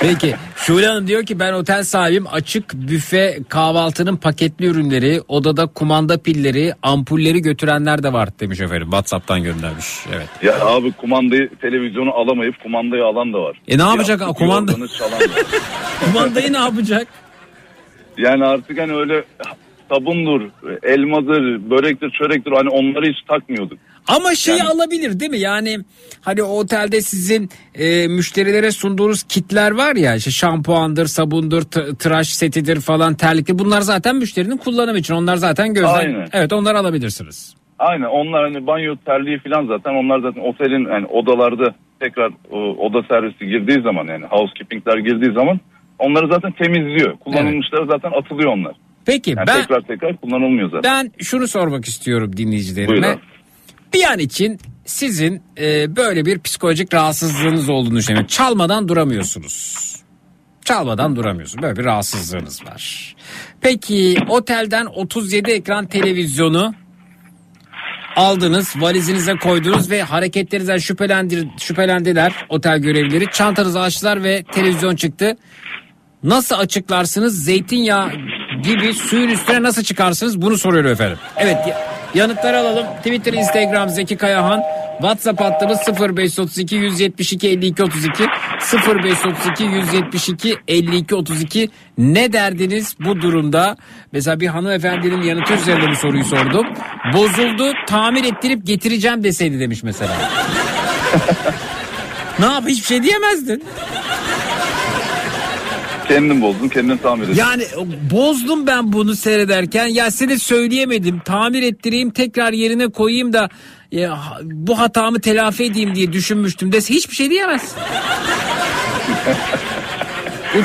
Peki Şule Hanım diyor ki ben otel sahibim açık büfe kahvaltının paketli ürünleri odada kumanda pilleri ampulleri götürenler de var demiş efendim Whatsapp'tan göndermiş evet. Ya abi kumandayı televizyonu alamayıp kumandayı alan da var. E ne yapacak? Yastık Kumanda-. Kumandayı ne yapacak? Yani artık hani öyle sabundur, elmadır, börektir, çörektir hani onları hiç takmıyorduk. Ama şeyi Yani- alabilir değil mi? Yani hani otelde sizin e, müşterilere sunduğunuz kitler var ya işte şampuandır, sabundur, t- tıraş setidir falan terlikli. Bunlar zaten müşterinin kullanımı için. Onlar zaten gözden. Aynen. Evet onları alabilirsiniz. Aynen onlar hani banyo terliği falan zaten onlar zaten otelin yani odalarda tekrar o, oda servisi girdiği zaman yani housekeepingler girdiği zaman onları zaten temizliyor. Kullanılmışları zaten atılıyor onlar. Peki Yani ben tekrar tekrar kullanılmıyor zaten. ben şunu sormak istiyorum dinleyicilerime. Buyurun. Bir an için sizin e, böyle bir psikolojik rahatsızlığınız olduğunu düşünüyorum. Çalmadan duramıyorsunuz. Çalmadan duramıyorsunuz. Böyle bir rahatsızlığınız var. Peki otelden 37 ekran televizyonu aldınız, valizinize koydunuz ve hareketlerinizden şüphelendir, şüphelendiler otel görevlileri. Çantanızı açtılar ve televizyon çıktı. Nasıl açıklarsınız? Zeytinyağı gibi suyun üstüne nasıl çıkarsınız? Bunu soruyor efendim. Evet yanıtları alalım. Twitter, Instagram Zeki Kayahan. WhatsApp hattımız 0532 172 52 32 0532 172 52 32 ne derdiniz bu durumda? Mesela bir hanımefendinin yanıtı üzerinde bu soruyu sordum. Bozuldu tamir ettirip getireceğim deseydi demiş mesela. ne yap hiçbir şey diyemezdin. Kendim bozdum kendim tamir ettim. Yani bozdum ben bunu seyrederken. Ya size söyleyemedim. Tamir ettireyim tekrar yerine koyayım da ya, bu hatamı telafi edeyim diye düşünmüştüm dese hiçbir şey diyemezsin.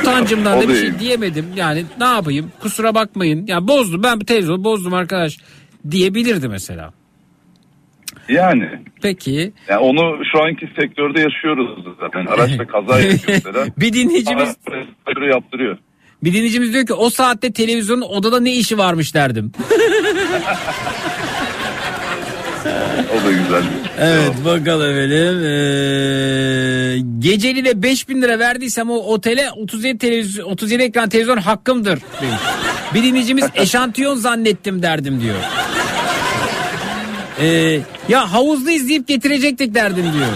Utancımdan da bir şey diyemedim. Yani ne yapayım? Kusura bakmayın. Ya bozdum. Ben bu televizyonu bozdum arkadaş diyebilirdi mesela. Yani Peki yani onu şu anki sektörde yaşıyoruz zaten. Araçta kaza yapıyor bir dinleyicimiz Araçta yaptırıyor. bir dinleyicimiz diyor ki o saatte televizyonun odada ne işi varmış derdim. O da güzel. Evet bakalım efendim. Ee, geceli de 5000 lira verdiysem o otele 37 televizyon 37 ekran televizyon hakkımdır demiş. Bir dinleyicimiz eşantiyon zannettim derdim diyor. Ee, ya havuzda izleyip getirecektik derdim diyor.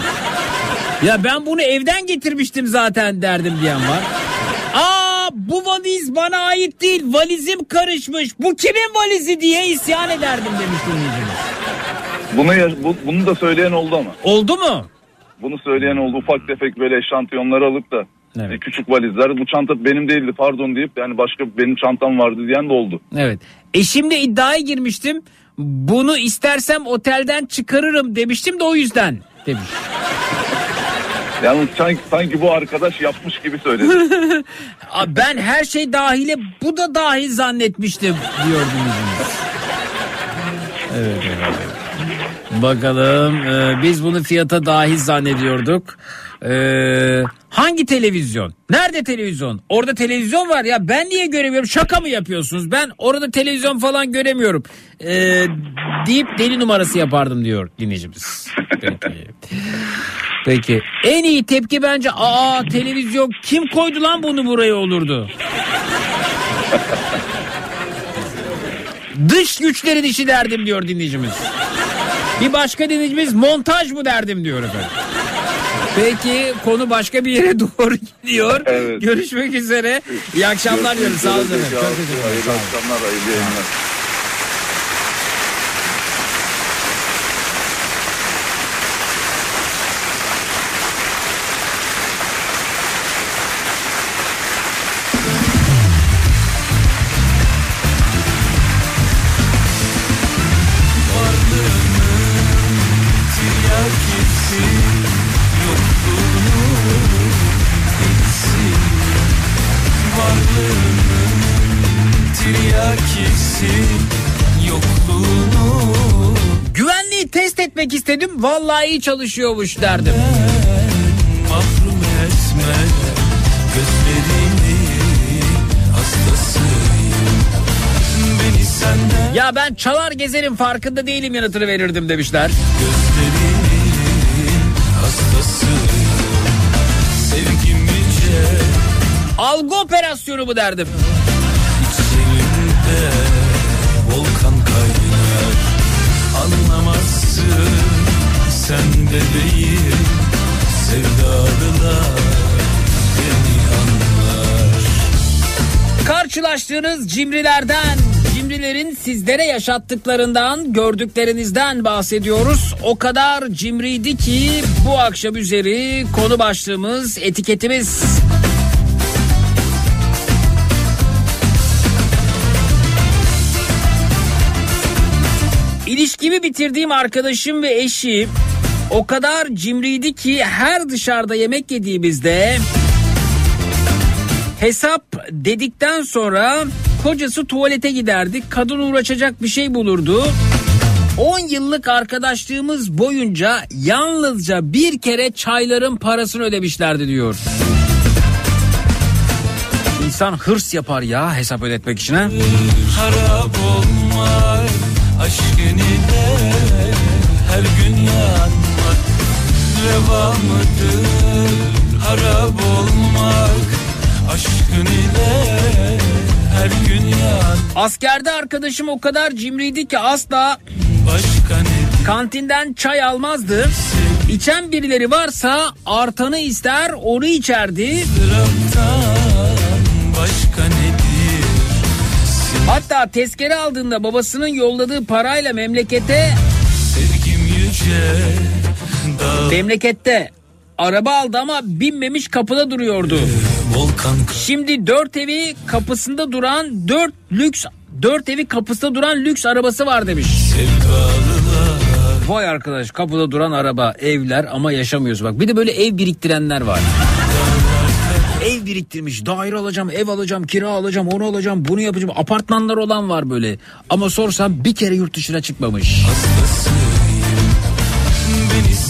Ya ben bunu evden getirmiştim zaten derdim diyen var. Aa bu valiz bana ait değil valizim karışmış bu kimin valizi diye isyan ederdim demiş dinleyicimiz. Bunu, bu- bunu da söyleyen oldu ama. Oldu mu? Bunu söyleyen oldu. Ufak tefek böyle eşantiyonları alıp da Evet. küçük valizler. Bu çanta benim değildi pardon deyip yani başka benim çantam vardı diyen de oldu. Evet. Eşimle iddiaya girmiştim. Bunu istersem otelden çıkarırım demiştim de o yüzden demiş. Yani sanki, sanki bu arkadaş yapmış gibi söyledi. Ben her şey dahile bu da dahil zannetmiştim diyor dinleyicimiz. Evet, evet, evet. Bakalım e, biz bunu fiyata dahil zannediyorduk. E, hangi televizyon? Nerede televizyon? Orada televizyon var ya ben niye göremiyorum? Şaka mı yapıyorsunuz? Ben orada televizyon falan göremiyorum. E, deyip deli numarası yapardım diyor dinleyicimiz. Peki. Peki. En iyi tepki bence aa televizyon kim koydu lan bunu buraya olurdu. Dış güçlerin işi derdim diyor dinleyicimiz. Bir başka dinleyicimiz montaj mı derdim diyor efendim. Peki konu başka bir yere doğru gidiyor. Evet. Görüşmek üzere. İyi akşamlar diyorum. Sağ olun. Çok teşekkür ederim. Hayırlı akşamlar, hayırlı yayınlar. Vallahi iyi çalışıyormuş derdim. Mahrum etme gözlerini hastasıyım Beni senden Ya ben çalar gezerim farkında değilim yanıtını verirdim demişler. gözlerinin hastasıyım Sevgim yüce Algı operasyonu mu derdim. Sen bebeğim Sevdalılar beni anlar Karşılaştığınız cimrilerden, cimrilerin sizlere yaşattıklarından, gördüklerinizden bahsediyoruz. O kadar cimriydi ki bu akşam üzeri konu başlığımız, etiketimiz. İlişkimi bitirdiğim arkadaşım ve eşi o kadar cimriydi ki her dışarıda yemek yediğimizde Hesap dedikten sonra kocası tuvalete giderdi. Kadın uğraşacak bir şey bulurdu. 10 yıllık arkadaşlığımız boyunca yalnızca bir kere çayların parasını ödemişlerdi diyor. İnsan hırs yapar ya hesap ödetmek için ha. Harap olma aşkın ile her gün yanmak reva mıdır? Harap olmak aşkın ile her gün yan Askerde arkadaşım o kadar cimriydi ki asla kantinden çay almazdı. İçen birileri varsa artanı ister onu içerdi. Hatta tezkere aldığında babasının yolladığı parayla memlekete Sevgim yüce memlekette araba aldı ama binmemiş kapıda duruyordu. Şimdi dört evi kapısında duran dört lüks dört evi kapısında duran lüks arabası var demiş. Vay arkadaş kapıda duran araba evler ama yaşamıyoruz bak. Bir de böyle ev biriktirenler var. Ev biriktirmiş daire alacağım ev alacağım kira alacağım onu alacağım bunu yapacağım apartmanlar olan var böyle ama sorsam bir kere yurt dışına çıkmamış beni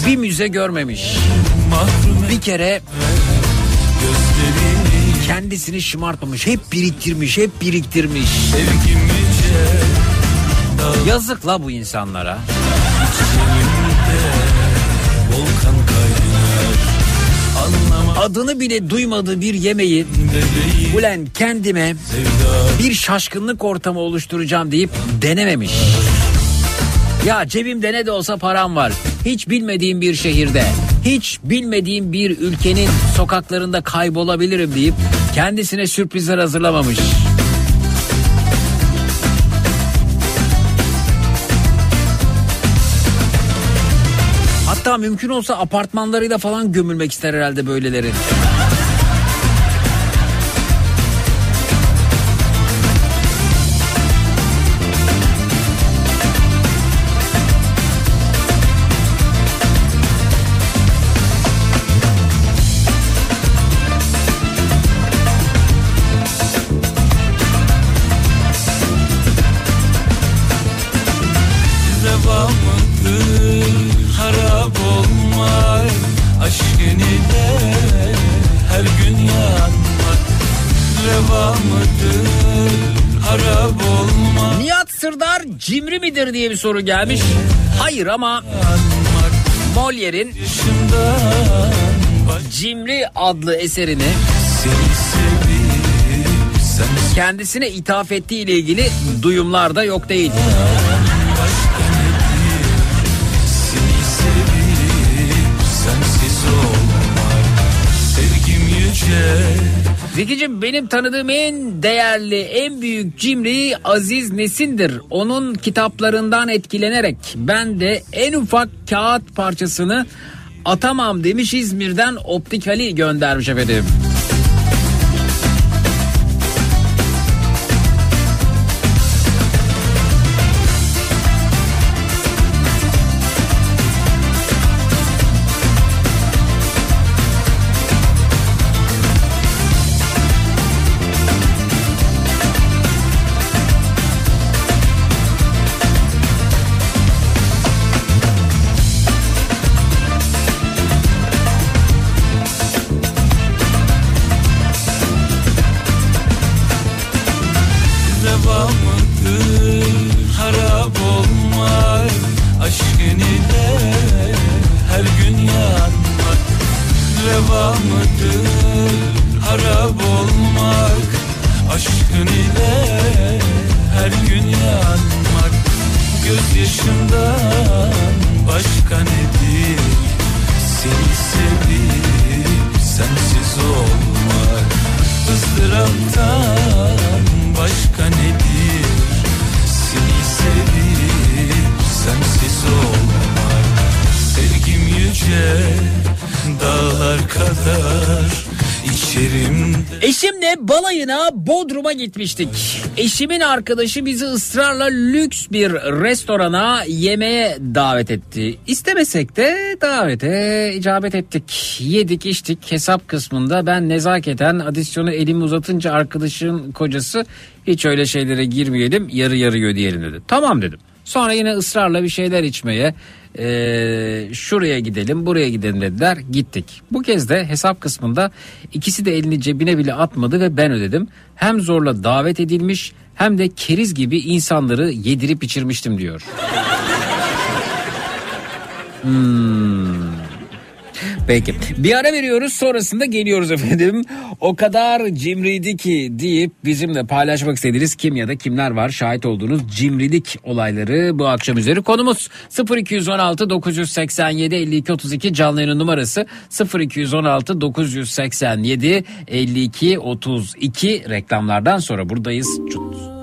bir müze görmemiş. Bir kere kendisini şımartmamış hep biriktirmiş hep biriktirmiş. Yazık la bu insanlara. Adını bile duymadığı bir yemeği ulen kendime bir şaşkınlık ortamı oluşturacağım deyip denememiş. Ya cebimde ne de olsa param var. Hiç bilmediğim bir şehirde, hiç bilmediğim bir ülkenin sokaklarında kaybolabilirim deyip kendisine sürprizler hazırlamamış. Hatta mümkün olsa apartmanlarıyla falan gömülmek ister herhalde böyleleri. Sırdar cimri midir diye bir soru gelmiş. Hayır ama Molière'in Cimri adlı eserini kendisine ithaf ettiği ile ilgili duyumlar da yok değil. Zekicim benim tanıdığım en değerli, en büyük cimri Aziz Nesin'dir. Onun kitaplarından etkilenerek ben de en ufak kağıt parçasını atamam demiş İzmir'den Optik Ali göndermiş efendim. Gitmiştik. Eşimin arkadaşı bizi ısrarla lüks bir restorana yemeğe davet etti. İstemesek de davete icabet ettik. Yedik içtik hesap kısmında ben nezaketen adisyonu elimi uzatınca arkadaşın kocası hiç öyle şeylere girmeyelim yarı yarı ödeyelim dedi. Tamam dedim. Sonra yine ısrarla bir şeyler içmeye eee, şuraya gidelim buraya gidelim dediler gittik. Bu kez de hesap kısmında ikisi de elini cebine bile atmadı ve ben ödedim. Hem zorla davet edilmiş hem de keriz gibi insanları yedirip içirmiştim diyor. Hmm. Peki bir ara veriyoruz sonrasında geliyoruz efendim. O kadar cimriydi ki deyip bizimle paylaşmak istediğiniz kim ya da kimler var şahit olduğunuz cimrilik olayları bu akşam üzeri konumuz 0216 987 52 32 canlı yayın numarası 0216 987 52 32 reklamlardan sonra buradayız. Çut.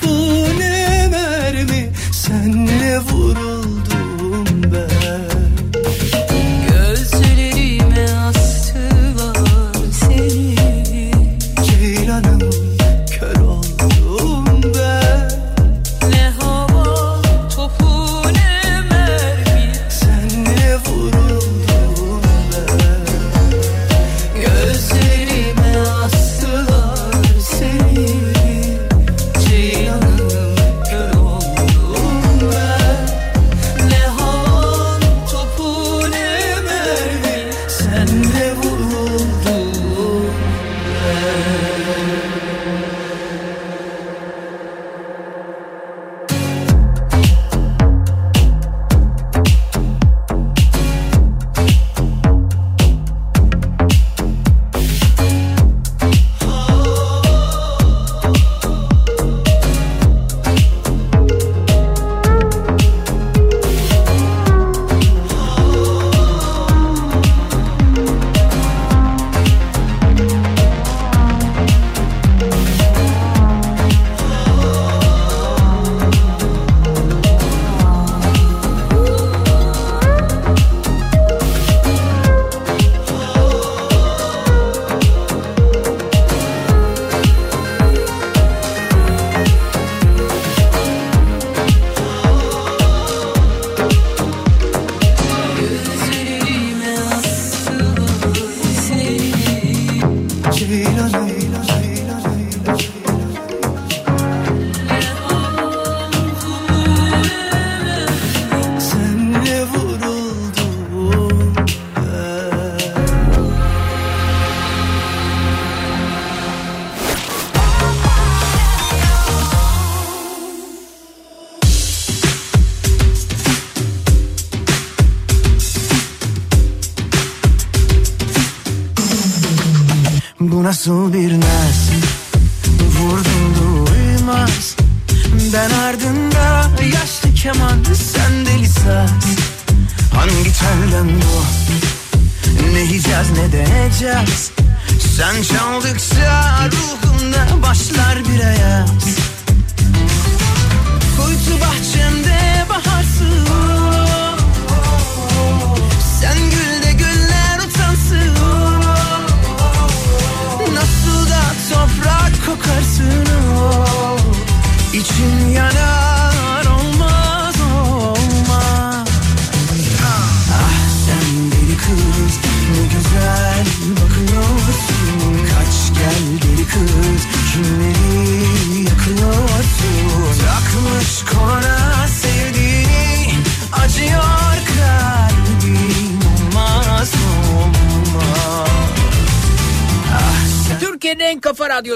Topu ne mermi Senle vuruldum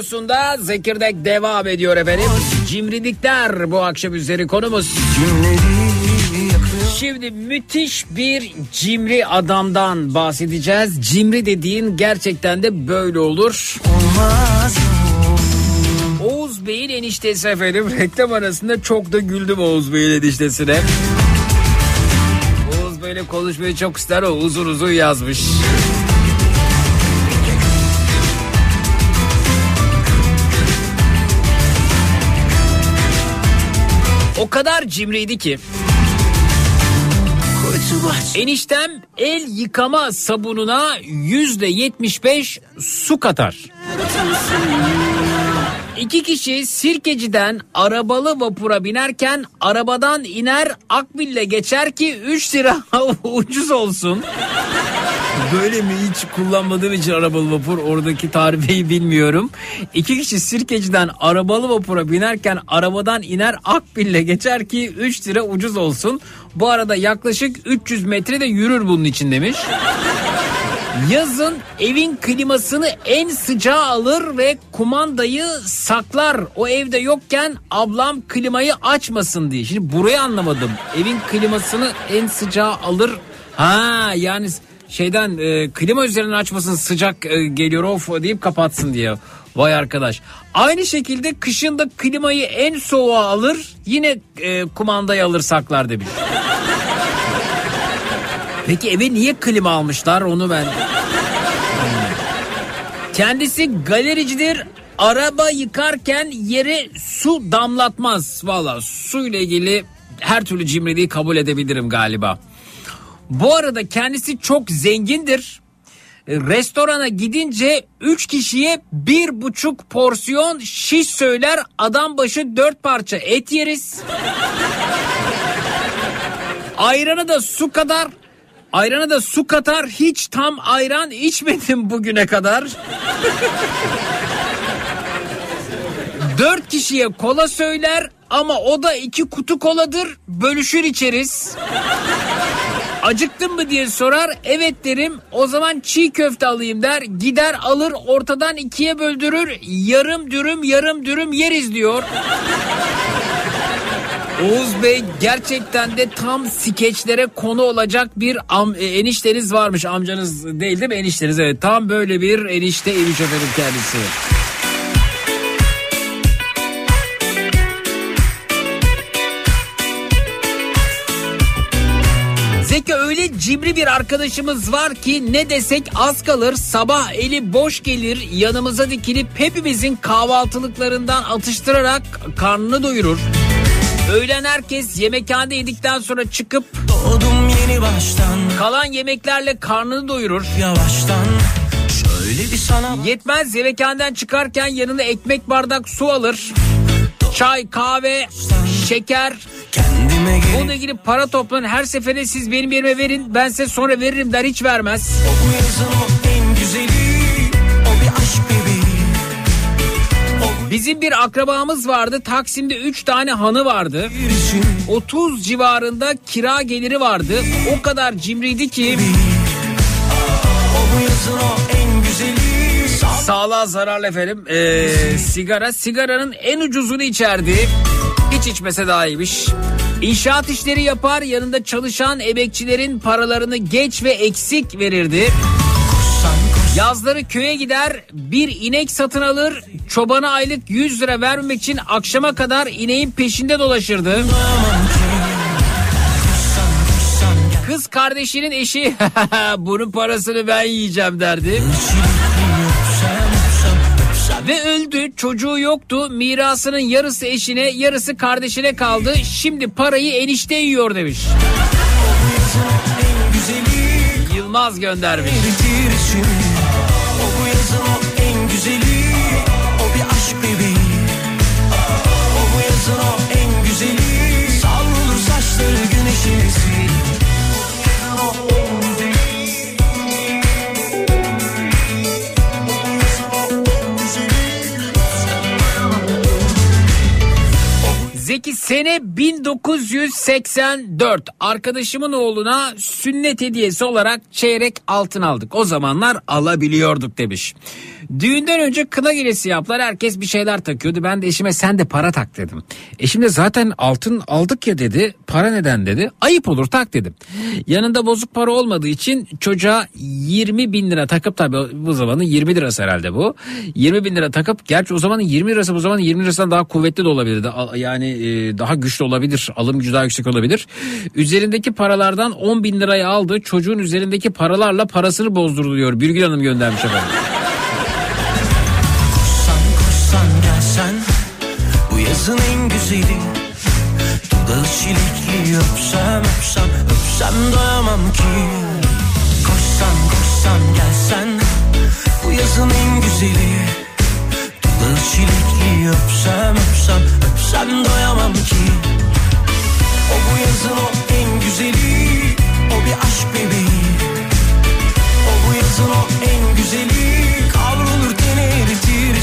radyosunda Zekirdek devam ediyor efendim. Cimrilikler bu akşam üzeri konumuz. Şimdi müthiş bir cimri adamdan bahsedeceğiz. Cimri dediğin gerçekten de böyle olur. Olmaz Oğuz Bey'in eniştesi efendim. Reklam arasında çok da güldüm Oğuz Bey'in eniştesine. Oğuz böyle konuşmayı çok ister o uzun uzun yazmış. O kadar cimriydi ki. Eniştem el yıkama sabununa yüzde yetmiş beş su katar. İki kişi Sirkeci'den arabalı vapura binerken arabadan iner Akbil'le geçer ki 3 lira ucuz olsun. Böyle mi hiç kullanmadığım için arabalı vapur oradaki tarifeyi bilmiyorum. İki kişi Sirkeci'den arabalı vapura binerken arabadan iner Akbil'le geçer ki 3 lira ucuz olsun. Bu arada yaklaşık 300 metre de yürür bunun için demiş. Yazın evin klimasını en sıcağı alır ve kumandayı saklar. O evde yokken ablam klimayı açmasın diye. Şimdi burayı anlamadım. Evin klimasını en sıcağı alır. Ha yani şeyden e, klima üzerinden açmasın sıcak e, geliyor of deyip kapatsın diye. Vay arkadaş. Aynı şekilde kışın da klimayı en soğuğa alır yine e, kumandayı alır saklar demiş. Peki eve niye klima almışlar onu ben... Kendisi galericidir. Araba yıkarken yere su damlatmaz. Valla suyla ilgili her türlü cimriliği kabul edebilirim galiba. Bu arada kendisi çok zengindir. E, Restorana gidince 3 kişiye bir buçuk porsiyon şiş söyler adam başı 4 parça et yeriz. Ayranı da su kadar Ayranı da su katar hiç tam ayran içmedim bugüne kadar. Dört kişiye kola söyler ama o da iki kutu koladır bölüşür içeriz. Acıktın mı diye sorar evet derim o zaman çiğ köfte alayım der gider alır ortadan ikiye böldürür yarım dürüm yarım dürüm yeriz diyor. Oğuz Bey gerçekten de tam skeçlere konu olacak bir am, e, enişteniz varmış. Amcanız değil değil mi enişteniz? Evet tam böyle bir enişte imiş efendim kendisi. Zeki öyle cimri bir arkadaşımız var ki ne desek az kalır sabah eli boş gelir yanımıza dikilip hepimizin kahvaltılıklarından atıştırarak karnını doyurur. Öğlen herkes yemekhanede yedikten sonra çıkıp Doğdum yeni baştan kalan yemeklerle karnını doyurur. Yavaştan şöyle bir sana Yetmez yemekhaneden çıkarken yanına ekmek bardak su alır. Çay, kahve, şeker. kendime Bununla ilgili para toplanın her seferinde siz benim yerime verin ben size sonra veririm der hiç vermez. bu yazın o en güzeli O bir aşk bebeği Bizim bir akrabamız vardı Taksim'de 3 tane hanı vardı. 30 civarında kira geliri vardı. O kadar cimriydi ki O bu yazın o en güzeli sağlığa zararlı efendim. Ee, sigara sigaranın en ucuzunu içerdi. Hiç içmese daha iyiymiş. İnşaat işleri yapar yanında çalışan emekçilerin paralarını geç ve eksik verirdi. Yazları köye gider bir inek satın alır çobana aylık 100 lira vermemek için akşama kadar ineğin peşinde dolaşırdı. Kız kardeşinin eşi bunun parasını ben yiyeceğim derdi. Ve öldü çocuğu yoktu mirasının yarısı eşine yarısı kardeşine kaldı şimdi parayı enişte yiyor demiş. Yılmaz göndermiş. güzeli O saçları güneşin esir Zeki sene 1984 arkadaşımın oğluna sünnet hediyesi olarak çeyrek altın aldık. O zamanlar alabiliyorduk demiş. Düğünden önce kına gecesi yaptılar herkes bir şeyler takıyordu. Ben de eşime sen de para tak dedim. Eşim de zaten altın aldık ya dedi para neden dedi. Ayıp olur tak dedim. Yanında bozuk para olmadığı için çocuğa 20 bin lira takıp tabi bu zamanın 20 lirası herhalde bu. 20 bin lira takıp gerçi o zamanın 20 lirası bu zamanın 20 lirasından daha kuvvetli de olabilir. Yani e, daha güçlü olabilir. Alım gücü daha yüksek olabilir. Üzerindeki paralardan 10 bin lirayı aldı. Çocuğun üzerindeki paralarla parasını bozdurdu diyor. Birgül Hanım göndermiş efendim. Yazın en güzeli. Dudağı çilekli öpsem öpsem öpsem doyamam ki. Koşsan koşsan gelsen Bu yazın en güzeli. Dudağı çilekli öpsem öpsem öpsem doyamam ki. O bu yazın o en güzeli O bir aşk bebeği. O bu yazın o en güzeli Kavrulur teni eritir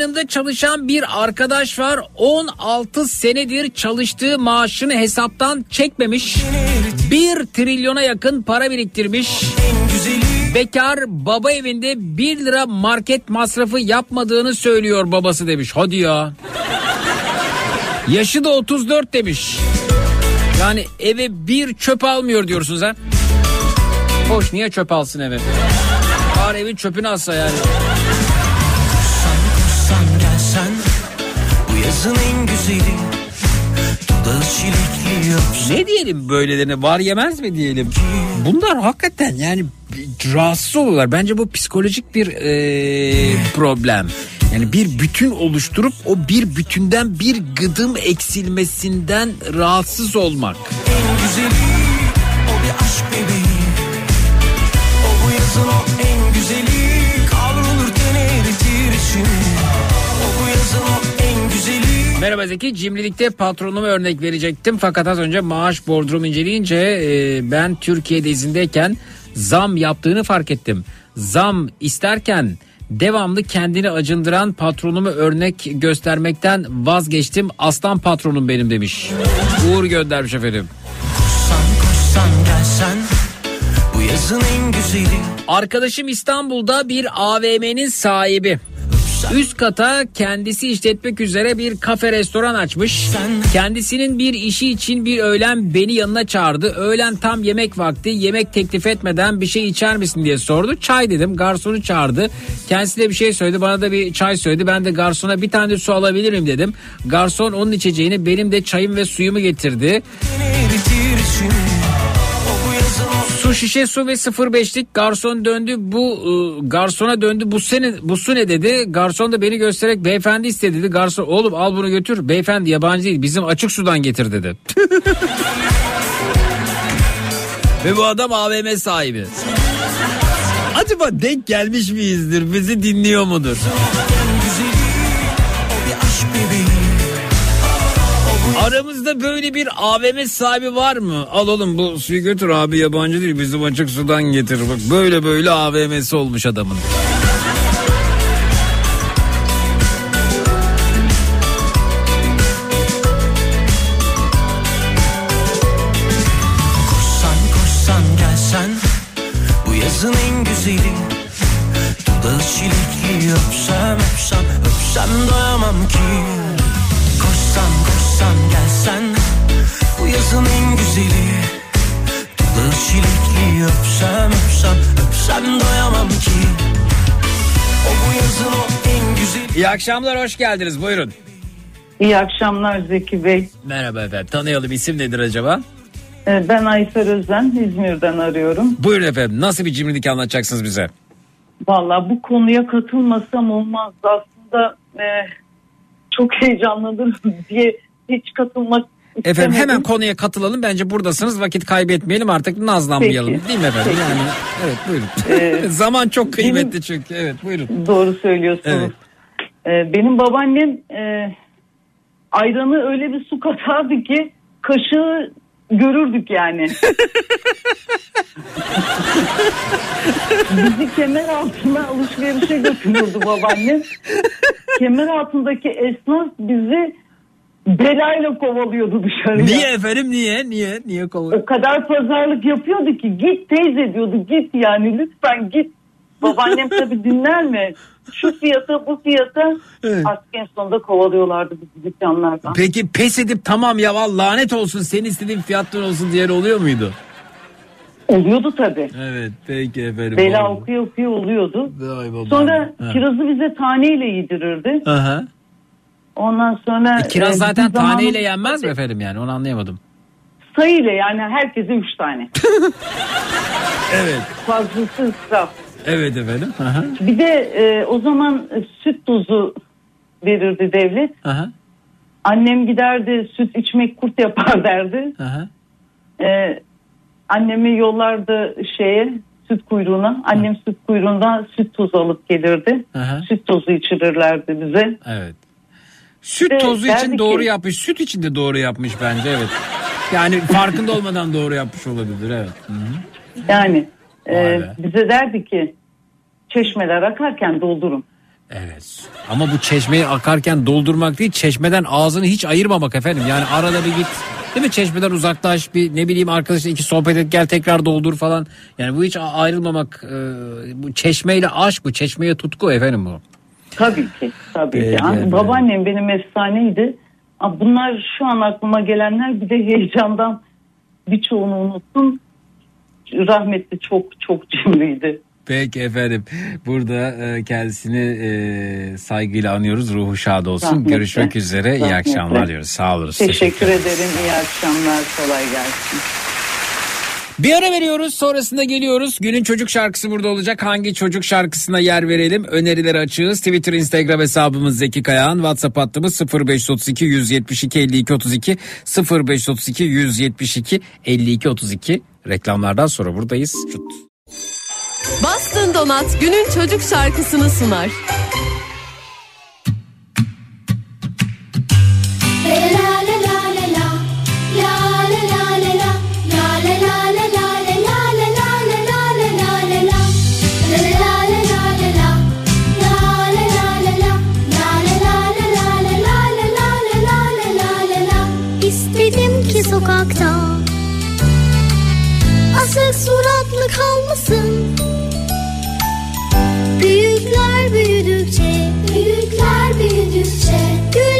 yanımda çalışan bir arkadaş var. 16 senedir çalıştığı maaşını hesaptan çekmemiş. 1 trilyona yakın para biriktirmiş. Bekar baba evinde 1 lira market masrafı yapmadığını söylüyor babası demiş. Hadi ya. Yaşı da 34 demiş. Yani eve bir çöp almıyor diyorsunuz ha. Hoş niye çöp alsın eve? Bari evin çöpünü alsa yani. Yazın en güzeli Ne diyelim böylelerine var yemez mi diyelim? Bunlar hakikaten yani rahatsız oluyorlar. Bence bu psikolojik bir eee, problem. Yani bir bütün oluşturup o bir bütünden bir gıdım eksilmesinden rahatsız olmak. Merhaba Zeki. Cimrilikte patronumu örnek verecektim. Fakat az önce maaş bordromu inceleyince e, ben Türkiye'de izindeyken zam yaptığını fark ettim. Zam isterken devamlı kendini acındıran patronumu örnek göstermekten vazgeçtim. Aslan patronum benim demiş. Uğur göndermiş efendim. Koşsan koşsan gelsen Bu yazın en güzeli Arkadaşım İstanbul'da bir AVM'nin sahibi. Üst kata kendisi işletmek üzere bir kafe restoran açmış. Kendisinin bir işi için bir öğlen beni yanına çağırdı. Öğlen tam yemek vakti yemek teklif etmeden bir şey içer misin diye sordu. Çay dedim garsonu çağırdı. Kendisi de bir şey söyledi bana da bir çay söyledi. Ben de garsona bir tane su alabilir miyim dedim. Garson onun içeceğini benim de çayım ve suyumu getirdi. Su şişe su ve 05'lik garson döndü bu e, garsona döndü. Bu sene bu su ne dedi? Garson da beni göstererek beyefendi istedi dedi. Garson oğlum al bunu götür. Beyefendi yabancı değil. Bizim açık sudan getir dedi. ve bu adam AVM sahibi. Acaba denk gelmiş miyizdir? Bizi dinliyor mudur? Aramızda böyle bir AVM sahibi var mı? Al oğlum bu suyu götür abi yabancı değil bizim açık sudan getir. Bak böyle böyle AVM'si olmuş adamın. Öpsem öpsem öpsem doyamam ki Koşsan koşsan gelsen Bu yazın en güzeli Dudağı çilekli öpsem öpsem öpsem doyamam ki O bu yazın o en güzeli İyi akşamlar hoş geldiniz buyurun. İyi akşamlar Zeki Bey. Merhaba efendim tanıyalım isim nedir acaba? Ee, Ben Ayfer Özen, İzmir'den arıyorum. Buyurun efendim nasıl bir cimrilik anlatacaksınız bize? Valla bu konuya katılmasam olmazdı. Aslında e, çok heyecanlandım diye hiç katılmak istemedim. Efendim hemen konuya katılalım bence buradasınız vakit kaybetmeyelim artık nazlanmayalım Peki. değil mi efendim? Peki. Yani evet buyurun. Ee, Zaman çok kıymetli benim- çünkü evet buyurun. Doğru söylüyorsunuz. Evet. Ee, benim babaannem e, ayranı öyle bir su katardı ki kaşığı görürdük yani. Bizi kemer altına alışverişe götürüyordu babaannem. Kemer altındaki esnaf bizi belayla kovalıyordu dışarıya. Niye efendim niye niye niye kovuyor? O kadar pazarlık yapıyordu ki git teyze diyordu git yani lütfen git. Babaannem tabii dinler mi? Şu fiyata bu fiyata artık en sonunda kovalıyorlardı bizi dükkanlardan. Peki pes edip tamam ya val lanet olsun senin istediğin fiyattan olsun diğer oluyor muydu? Oluyordu tabii. Evet peki efendim. Bela oldu. okuyor okuyor oluyordu. Vay. Sonra Ha. kirazı bize taneyle yedirirdi. Aha. Ondan sonra... E, kiraz e, zaten zamanımız- taneyle yenmez mi efendim yani onu anlayamadım. Sayıyla yani herkese üç tane. Evet. Fazlası israf. Evet efendim. Aha. Bir de e, o zaman e, süt tozu verirdi devlet. Aha. Annem giderdi süt içmek kurt yapar derdi. Aha. Ee, annemi yollardı şeye süt kuyruğuna. Annem süt kuyruğundan süt tozu alıp gelirdi. Aha. Süt tozu içirirlerdi bize. Evet. Süt Ve tozu için ki- doğru yapmış. Süt için de doğru yapmış bence evet. Yani farkında olmadan doğru yapmış olabilir evet. Hı hı. Yani e, be. bize derdi ki çeşmeler akarken doldurun. Evet. Ama bu çeşmeyi akarken doldurmak değil çeşmeden ağzını hiç ayırmamak efendim. Yani arada bir git değil mi çeşmeden uzaklaş bir ne bileyim arkadaşla iki sohbet et gel tekrar doldur falan. Yani bu hiç ayrılmamak e, bu çeşmeyle aşk bu çeşmeye tutku efendim bu. Tabii ki. Tabii Peki ki. Efendim. babaannem benim efsaneydi. Bunlar şu an aklıma gelenler bir de heyecandan birçoğunu unuttum. Rahmetli çok çok cimriydi. Peki efendim burada e, kendisini e, saygıyla anıyoruz ruhu şad olsun. Rahmetle. Görüşmek üzere iyi Rahmetle. akşamlar diyoruz sağ olun. Teşekkür ederim. İyi akşamlar. Kolay gelsin. Bir ara veriyoruz sonrasında geliyoruz. Günün çocuk şarkısı burada olacak. Hangi çocuk şarkısına yer verelim? Önerileri açığız. Twitter, Instagram hesabımız Zeki Kayağan. WhatsApp hattımız 0532 172 52 32 0532 172 52 32. Reklamlardan sonra buradayız. Şut. Bastın Donat günün çocuk şarkısını sunar. Suratlı kalmasın. Büyükler büyüdükçe Büyükler büyüdükçe Gülmeyi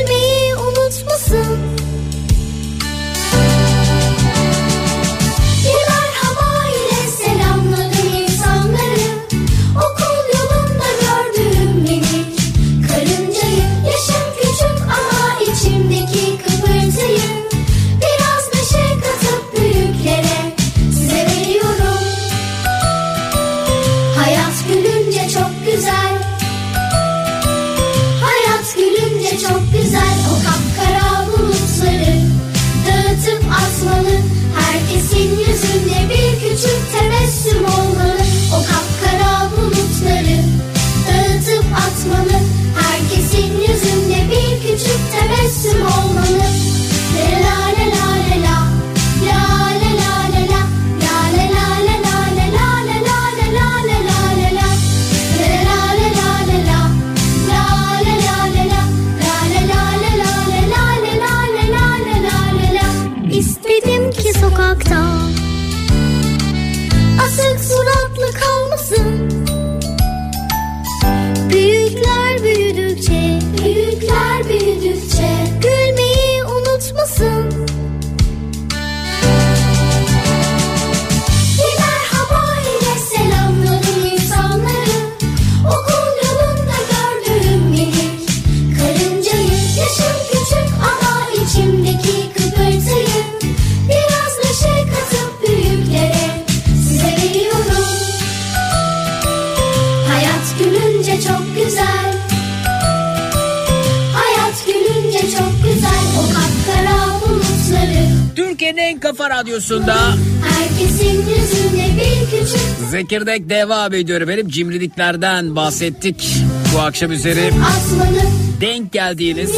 kafa radyosunda Herkesin yüzünde bir küçük Zekirdek devam ediyor efendim. Cimriliklerden bahsettik. Bu akşam üzeri asmalı denk geldiğiniz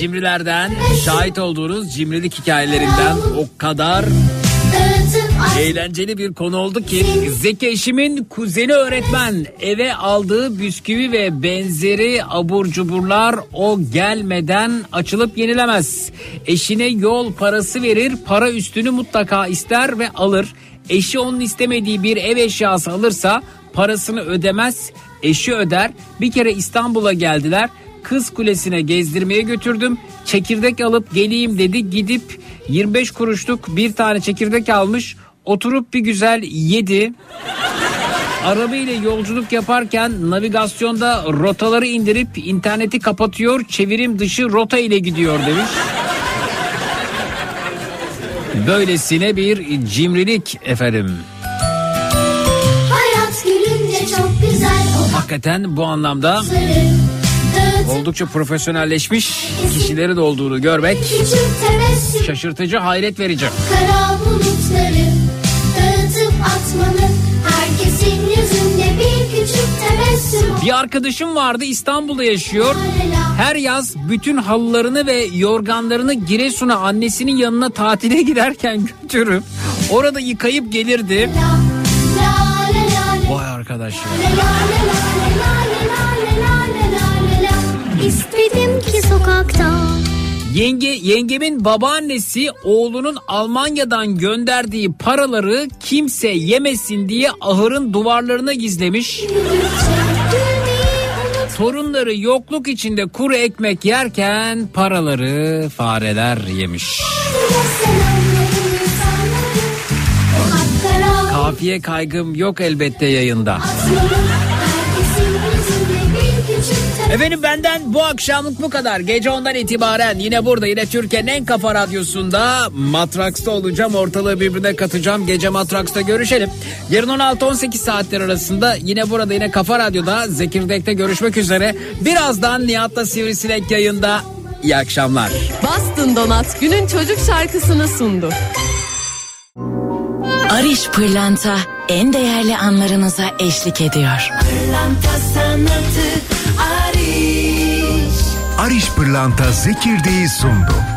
cimrilerden şahit olduğunuz cimrilik hikayelerinden o kadar eğlenceli bir konu oldu ki Zeki eşimin kuzeni öğretmen eve aldığı bisküvi ve benzeri abur cuburlar o gelmeden açılıp yenilemez. Eşine yol parası verir para üstünü mutlaka ister ve alır. Eşi onun istemediği bir ev eşyası alırsa parasını ödemez eşi öder. Bir kere İstanbul'a geldiler Kız Kulesi'ne gezdirmeye götürdüm. Çekirdek alıp geleyim dedi. Gidip 25 kuruşluk bir tane çekirdek almış. Oturup bir güzel yedi. Araba ile yolculuk yaparken navigasyonda rotaları indirip interneti kapatıyor. Çevirim dışı rota ile gidiyor demiş. Böylesine bir cimrilik efendim. Hayat gülünce çok güzel Hakikaten bu anlamda dağıtıp oldukça profesyonelleşmiş kişilerin olduğunu görmek şaşırtıcı, hayret verici. Kara bulutları dağıtıp atmalı Herkesin yüzünde bir küçük tebessüm Bir arkadaşım vardı İstanbul'da yaşıyor. Her yaz bütün halılarını ve yorganlarını Giresun'a annesinin yanına tatile giderken götürüp orada yıkayıp gelirdi. Vay arkadaş ya. İstedim ki sokakta Yenge, yengemin babaannesi oğlunun Almanya'dan gönderdiği paraları kimse yemesin diye ahırın duvarlarına gizlemiş. Torunları yokluk içinde kuru ekmek yerken paraları fareler yemiş. Kafiye kaygım yok elbette yayında. Efendim benden bu akşamlık bu kadar. Gece ondan itibaren yine burada yine Türkiye'nin en kafa radyosunda Matraks'ta olacağım. Ortalığı birbirine katacağım. Gece Matraks'ta görüşelim. Yarın 16-18 saatler arasında yine burada yine Kafa Radyo'da Zekirdek'te görüşmek üzere. Birazdan Nihat'la Sivrisinek yayında. İyi akşamlar. Bastın Donat günün çocuk şarkısını sundu. Ariş Pırlanta en değerli anlarınıza eşlik ediyor. Pırlanta sanatı Ariş Pırlanta Zekirdek'i sundu.